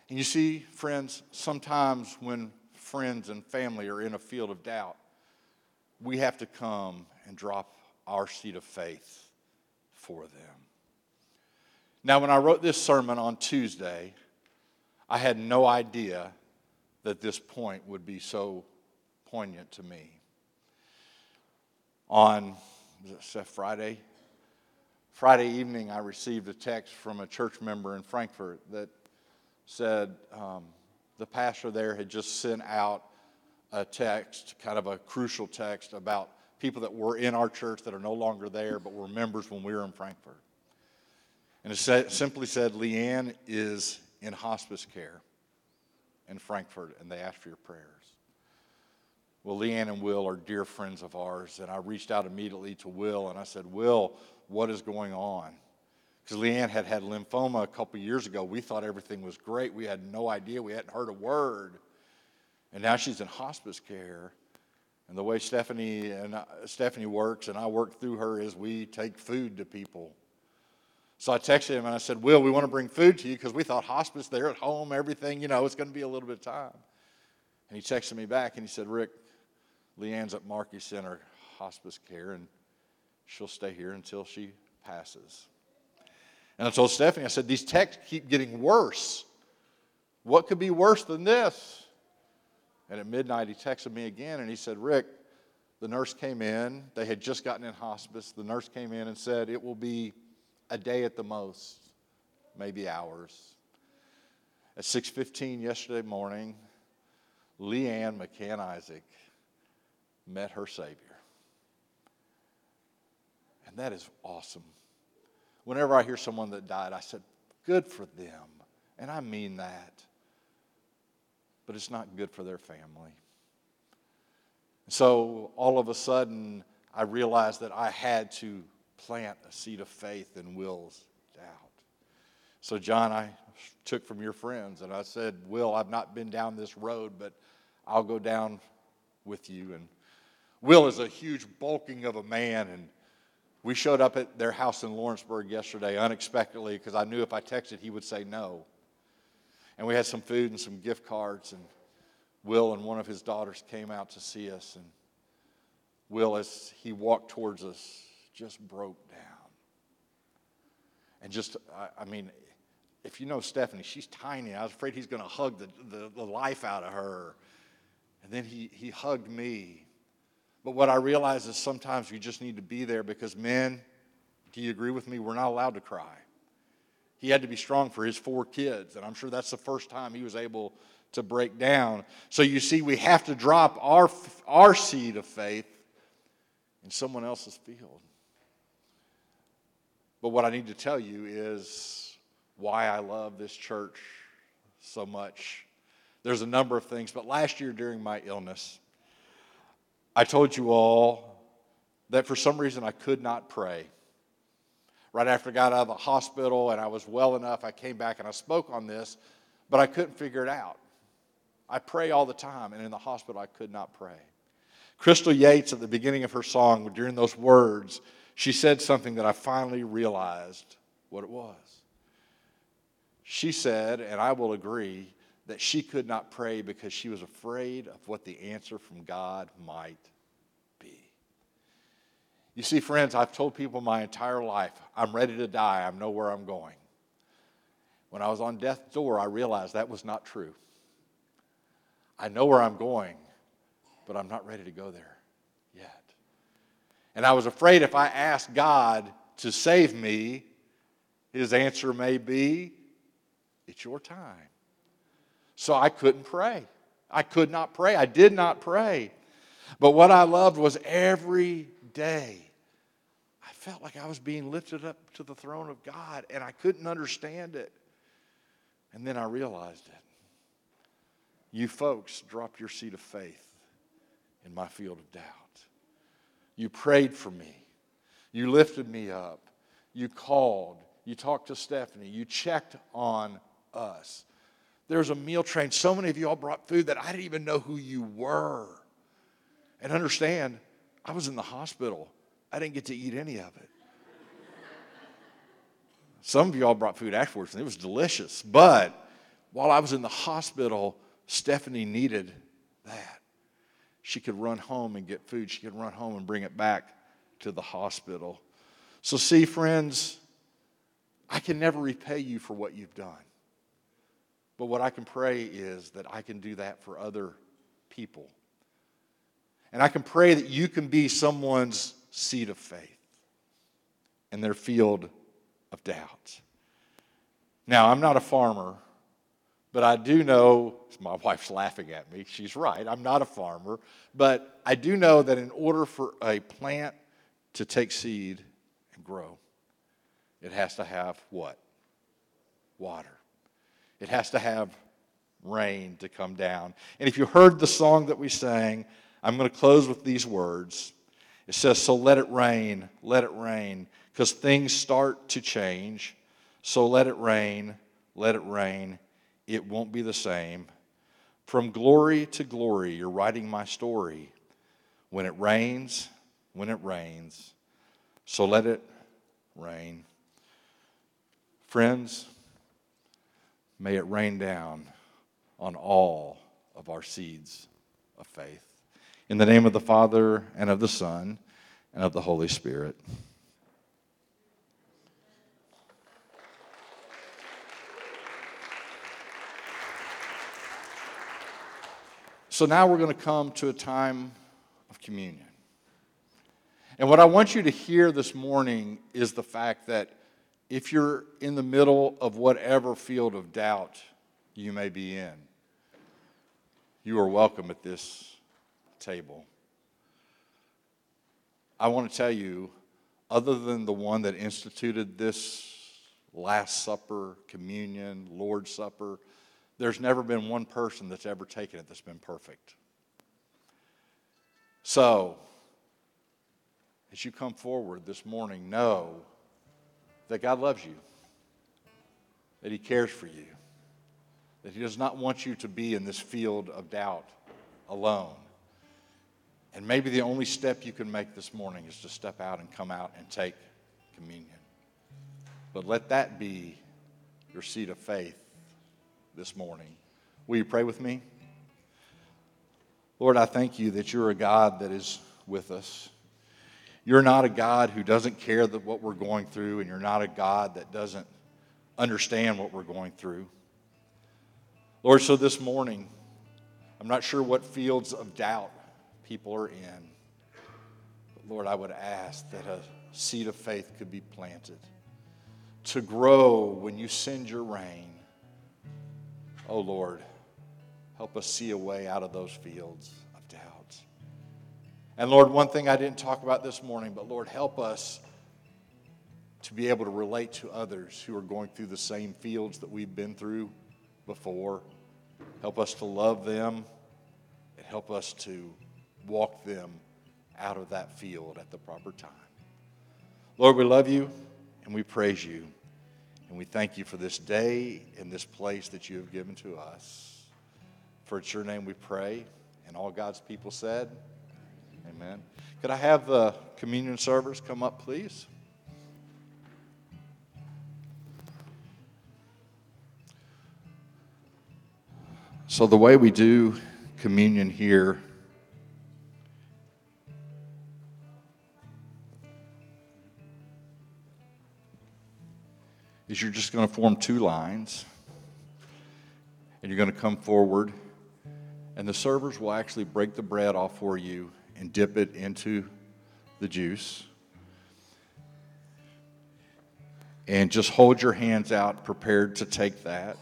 And you see, friends, sometimes when friends and family are in a field of doubt, we have to come and drop our seed of faith for them. Now, when I wrote this sermon on Tuesday, I had no idea that this point would be so poignant to me. On Friday, Friday evening, I received a text from a church member in Frankfort that said um, the pastor there had just sent out a text, kind of a crucial text about people that were in our church that are no longer there, but were members when we were in Frankfort. And it simply said, Leanne is in hospice care in Frankfort and they asked for your prayers. Well, Leanne and Will are dear friends of ours, and I reached out immediately to Will and I said, Will, what is going on? Because Leanne had had lymphoma a couple years ago. We thought everything was great. We had no idea. We hadn't heard a word. And now she's in hospice care. And the way Stephanie and I, Stephanie works and I work through her is we take food to people. So I texted him and I said, Will, we want to bring food to you because we thought hospice, they're at home, everything, you know, it's going to be a little bit of time. And he texted me back and he said, Rick, Leanne's at Markey Center Hospice Care and she'll stay here until she passes. And I told Stephanie, I said, These texts keep getting worse. What could be worse than this? And at midnight, he texted me again and he said, Rick, the nurse came in. They had just gotten in hospice. The nurse came in and said, It will be a day at the most, maybe hours. At 6:15 yesterday morning, Leanne McCann Isaac met her Savior. And that is awesome. Whenever I hear someone that died, I said, Good for them. And I mean that. But it's not good for their family. So all of a sudden, I realized that I had to plant a seed of faith in Will's doubt. So, John, I took from your friends and I said, Will, I've not been down this road, but I'll go down with you. And Will is a huge bulking of a man, and we showed up at their house in Lawrenceburg yesterday unexpectedly because I knew if I texted, he would say no. And we had some food and some gift cards, and Will and one of his daughters came out to see us. And Will, as he walked towards us, just broke down. And just, I, I mean, if you know Stephanie, she's tiny. I was afraid he's going to hug the, the, the life out of her. And then he, he hugged me. But what I realize is sometimes we just need to be there because, men, do you agree with me? We're not allowed to cry. He had to be strong for his four kids, and I'm sure that's the first time he was able to break down. So you see, we have to drop our, our seed of faith in someone else's field. But what I need to tell you is why I love this church so much. There's a number of things, but last year during my illness, I told you all that for some reason I could not pray. Right after I got out of the hospital and I was well enough, I came back and I spoke on this, but I couldn't figure it out. I pray all the time, and in the hospital, I could not pray. Crystal Yates, at the beginning of her song, during those words, she said something that I finally realized what it was. She said, and I will agree, that she could not pray because she was afraid of what the answer from God might be. You see, friends, I've told people my entire life, I'm ready to die, I know where I'm going. When I was on death's door, I realized that was not true. I know where I'm going, but I'm not ready to go there. And I was afraid if I asked God to save me, his answer may be, It's your time. So I couldn't pray. I could not pray. I did not pray. But what I loved was every day, I felt like I was being lifted up to the throne of God, and I couldn't understand it. And then I realized it. You folks dropped your seed of faith in my field of doubt. You prayed for me. You lifted me up. You called. You talked to Stephanie. You checked on us. There was a meal train. So many of you all brought food that I didn't even know who you were. And understand, I was in the hospital. I didn't get to eat any of it. Some of you all brought food afterwards, and it was delicious. But while I was in the hospital, Stephanie needed that. She could run home and get food. She could run home and bring it back to the hospital. So, see, friends, I can never repay you for what you've done. But what I can pray is that I can do that for other people. And I can pray that you can be someone's seed of faith in their field of doubt. Now, I'm not a farmer, but I do know, my wife's laughing at me. She's right. I'm not a farmer. But I do know that in order for a plant to take seed and grow, it has to have what? Water. It has to have rain to come down. And if you heard the song that we sang, I'm going to close with these words. It says, So let it rain, let it rain, because things start to change. So let it rain, let it rain it won't be the same. From glory to glory, you're writing my story. When it rains, when it rains, so let it rain. Friends, may it rain down on all of our seeds of faith. In the name of the Father, and of the Son, and of the Holy Spirit. So now we're going to come to a time of communion. And what I want you to hear this morning is the fact that if you're in the middle of whatever field of doubt you may be in, you are welcome at this table. I want to tell you, other than the one that instituted this Last Supper, communion, Lord's Supper, there's never been one person that's ever taken it that's been perfect. So, as you come forward this morning, know that God loves you, that He cares for you, that He does not want you to be in this field of doubt alone. And maybe the only step you can make this morning is to step out and come out and take communion. But let that be your seed of faith this morning. Will you pray with me? Lord, I thank you that you're a God that is with us. You're not a God who doesn't care that what we're going through, and you're not a God that doesn't understand what we're going through. Lord, so this morning, I'm not sure what fields of doubt people are in. But Lord, I would ask that a seed of faith could be planted to grow when you send your rain Oh Lord, help us see a way out of those fields of doubt. And Lord, one thing I didn't talk about this morning, but Lord, help us to be able to relate to others who are going through the same fields that we've been through before. Help us to love them and help us to walk them out of that field at the proper time. Lord, we love you and we praise you. And we thank you for this day and this place that you have given to us. For it's your name we pray. And all God's people said, Amen. Could I have the communion servers come up, please? So, the way we do communion here is you're just going to form two lines and you're going to come forward and the servers will actually break the bread off for you and dip it into the juice. And just hold your hands out prepared to take that.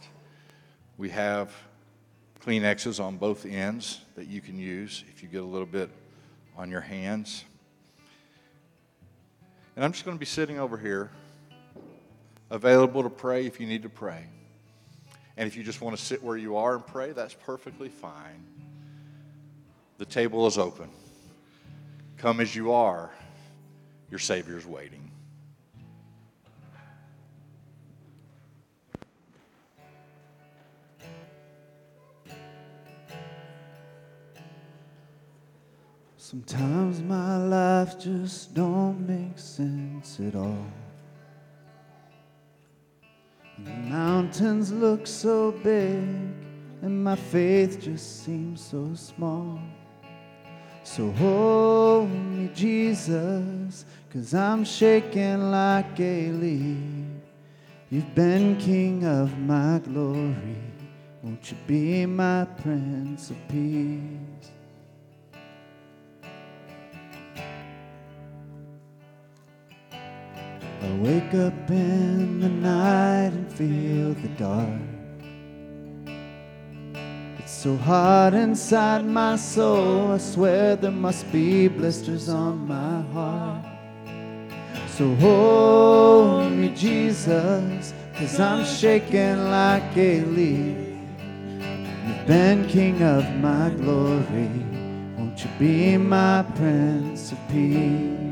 We have kleenexes on both ends that you can use if you get a little bit on your hands. And i'm just going to be sitting over here available to pray if you need to pray. And if you just want to sit where you are and pray, that's perfectly fine. The table is open. Come as you are, your Savior's waiting. Sometimes my life just don't make sense at all. Mountains look so big, and my faith just seems so small. So hold me, Jesus, cause I'm shaking like a leaf. You've been king of my glory. Won't you be my Prince of Peace? I wake up in the night and feel the dark. It's so hot inside my soul, I swear there must be blisters on my heart. So hold me, Jesus, cause I'm shaking like a leaf. You've been king of my glory, won't you be my Prince of Peace?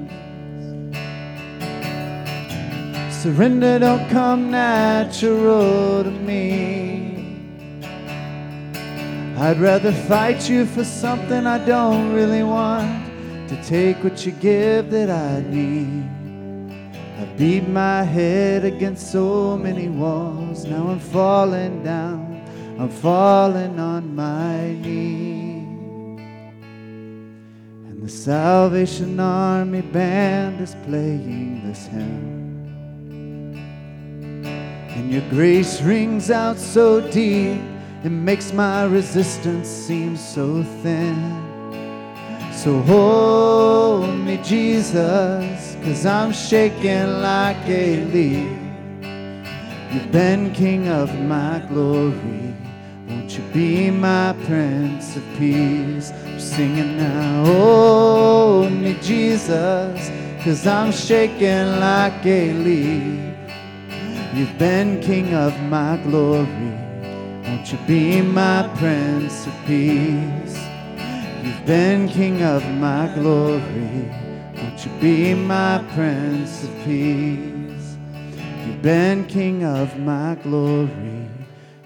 Surrender don't come natural to me. I'd rather fight you for something I don't really want to take what you give that I need. I beat my head against so many walls. Now I'm falling down, I'm falling on my knees. And the Salvation Army band is playing this hymn. And your grace rings out so deep, it makes my resistance seem so thin. So hold me, Jesus, cause I'm shaking like a leaf. You've been king of my glory. Won't you be my prince of peace? I'm singing now, hold me, Jesus, cause I'm shaking like a leaf. You've been king of my glory. Won't you be my prince of peace? You've been king of my glory. Won't you be my prince of peace? You've been king of my glory.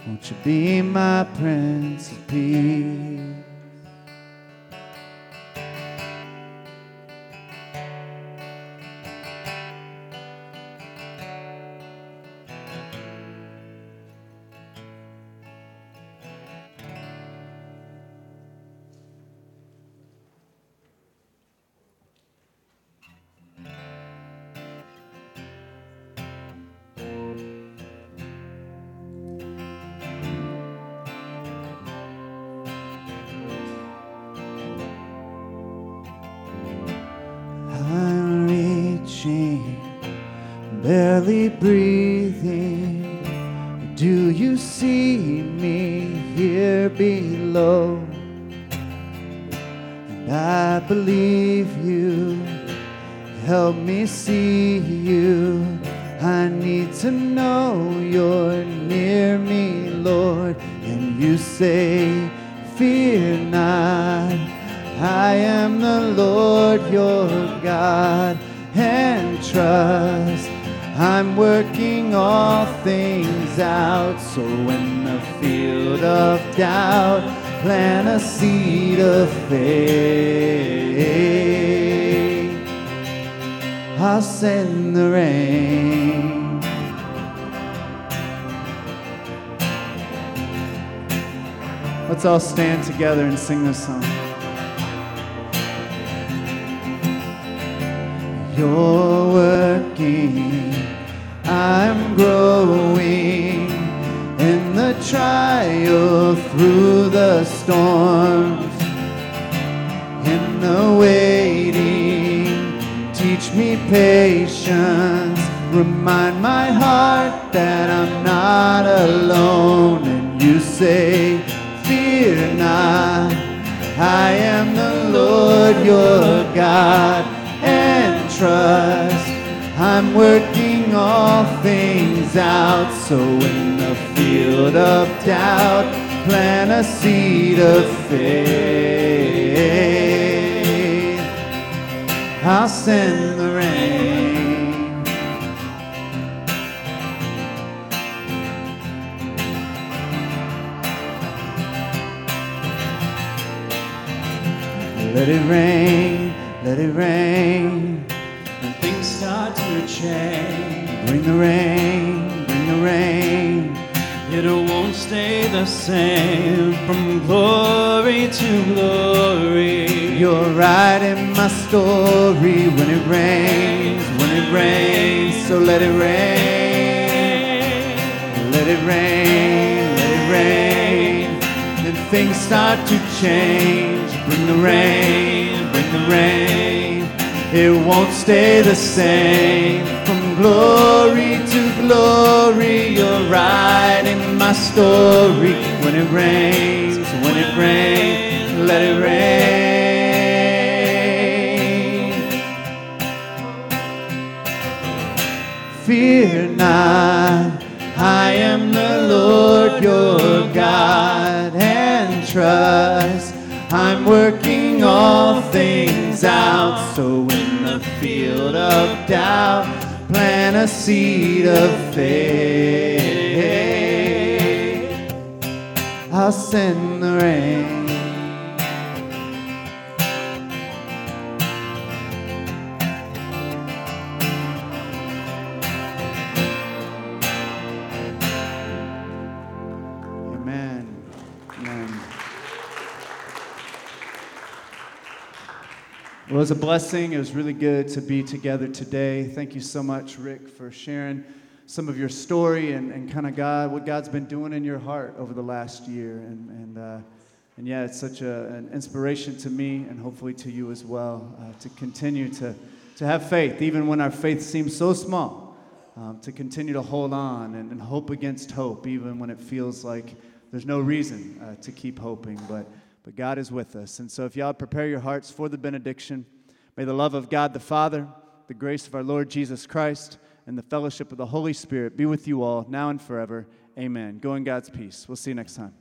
Won't you be my prince of peace? Stand together and sing this song. Faith. I'll send the rain. Let it rain, let it rain. When things start to change, Bring the rain, bring the rain. It won't stay the same from glory to glory. You're writing my story when it rains, when it rains. So let it rain, let it rain, let it rain. Then things start to change. Bring the rain, bring the rain. It won't stay the same. From glory to glory, you're writing my story. When it rains, when it rains, let it rain. Fear not, I am the Lord your God, and trust. I'm working all things out. So in the field of doubt, plant a seed of faith. I'll send the rain. Was a blessing. It was really good to be together today. Thank you so much, Rick, for sharing some of your story and, and kind of God, what God's been doing in your heart over the last year. And, and, uh, and yeah, it's such a, an inspiration to me and hopefully to you as well uh, to continue to, to have faith, even when our faith seems so small, um, to continue to hold on and, and hope against hope, even when it feels like there's no reason uh, to keep hoping. But but God is with us. And so, if y'all prepare your hearts for the benediction, may the love of God the Father, the grace of our Lord Jesus Christ, and the fellowship of the Holy Spirit be with you all now and forever. Amen. Go in God's peace. We'll see you next time.